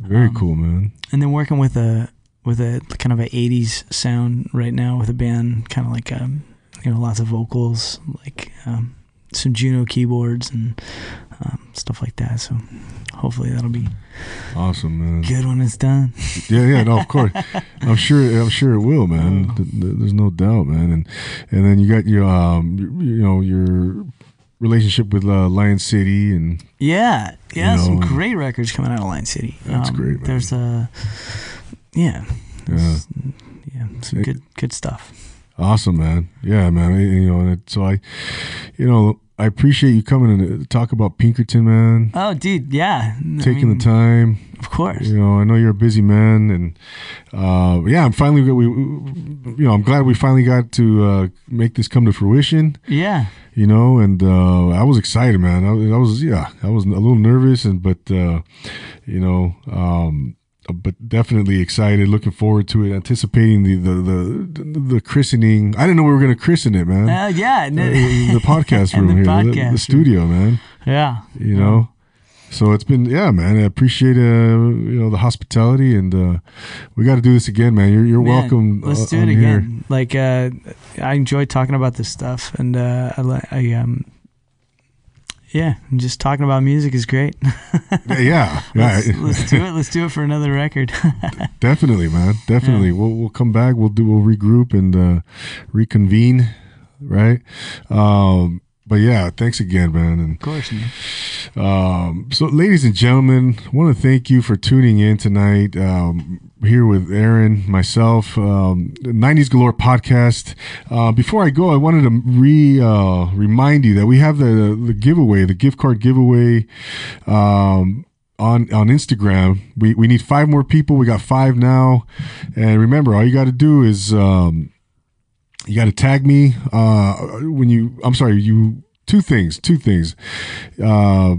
very Um, cool, man. And then working with a with a kind of a '80s sound right now with a band, kind of like um, you know, lots of vocals, like um, some Juno keyboards and um, stuff like that. So hopefully that'll be Awesome, man. good when it's done. Yeah, yeah, no, of course. [LAUGHS] I'm sure. I'm sure it will, man. Oh. Th- th- There's no doubt, man. And and then you got your um, you, you know, your relationship with uh, Lion City, and Yeah, yeah, You some great records coming out of Lion City. Um, That's great, man. There's a, yeah, yeah, yeah, some Hey. good good stuff. awesome, man. Yeah, man. You know, and it, so I, you know, I appreciate you coming and uh, talk about Pinkerton, man. Oh, dude, yeah, I Taking mean, the time. of course. You know, I know you're a busy man, and uh, yeah, I'm finally we, you know, I'm glad we finally got to uh, make this come to fruition. Yeah, You know, and uh, I was excited, man. I, was- I was, yeah, I was a little nervous, and but uh, you know, um, but definitely excited. Looking forward to it. Anticipating the the the, the christening. I didn't know we were going to christen it, man. uh, yeah, Uh, no- the [LAUGHS] podcast room the here, the- podcast the, studio, man. yeah. You know, So it's been yeah, man. I appreciate uh you know the hospitality and uh we got to do this again, man. You're you're Man, welcome. Let's uh, do it on here. again. Like uh, I enjoy talking about this stuff, and uh, I, I um, yeah, and just talking about music is great. [LAUGHS] Yeah, yeah, let's, yeah, let's do it. Let's do it for another record. [LAUGHS] definitely, man. Definitely. We'll we'll come back. We'll do. We'll regroup and uh reconvene. Right. Um. But yeah, thanks again, man. And of course, man. Um, so, ladies and gentlemen, I want to thank you for tuning in tonight. Um, here with Aaron, myself, um, 90s Galore podcast. Uh, before I go, I wanted to re uh, remind you that we have the the giveaway, the gift card giveaway. Um, on, on Instagram, we, we need five more people. We got five now, and remember, all you got to do is um, you got to tag me uh, when you. I'm sorry, you two things. Two things. Uh,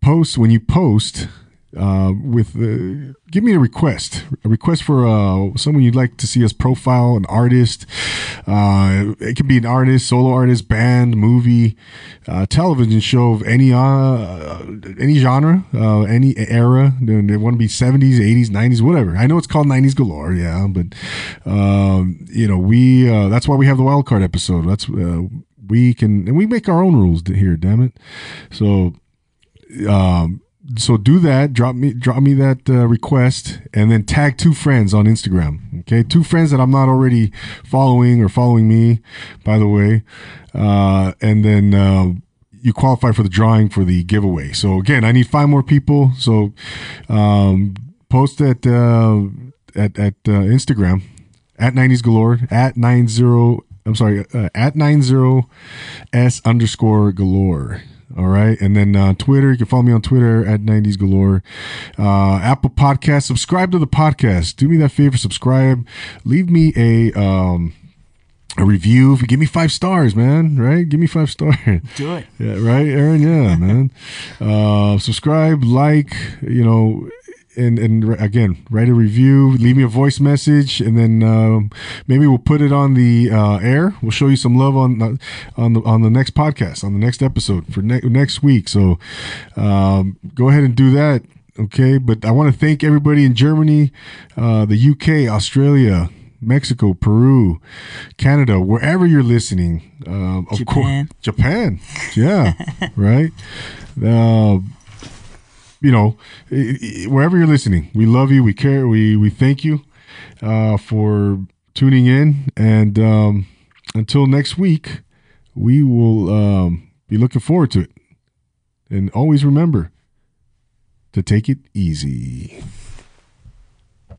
post when you post uh, with uh, give me a request a request for uh, someone you'd like to see us profile an artist uh, it can be an artist solo artist band movie uh, television show of any uh, any genre uh, any era. They, want to be 70s 80s 90s whatever. I know it's called 90s galore yeah but um, you know we uh, that's why we have the wild card episode. That's uh, we can and we make our own rules here damn it. So um so do that. Drop me drop me that uh, request and then tag two friends on instagram okay? Two friends that i'm not already following or following me by the way. Uh, and then uh, you qualify for the drawing for the giveaway. So again i need five more people. So um, post at uh, at, at uh, instagram at 90s galore at 90 i'm sorry uh, at 90s underscore galore all right. And then uh, Twitter, you can follow me on Twitter at 90s Galore. Uh, Apple Podcast, subscribe to the podcast. Do me that favor, subscribe. Leave me a. Um, a review. Give me five stars, man, right? Give me five stars. Do it. [LAUGHS] Yeah, right, Aaron. Yeah, man. Uh, subscribe, like, you know, and and again, write a review. Leave me a voice message, and then um, maybe we'll put it on the uh, air. We'll show you some love on the, on the on the next podcast, on the next episode for ne- next week. So um, go ahead and do that. Okay, but I want to thank everybody in Germany, uh, the UK, Australia, Mexico, Peru, Canada, wherever you're listening. Uh, of Japan. course, Japan. Yeah, [LAUGHS] right. Uh, you know, wherever you're listening, we love you. We care. We we thank you uh, for tuning in. And um, until next week, we will um, be looking forward to it. And always remember to take it easy.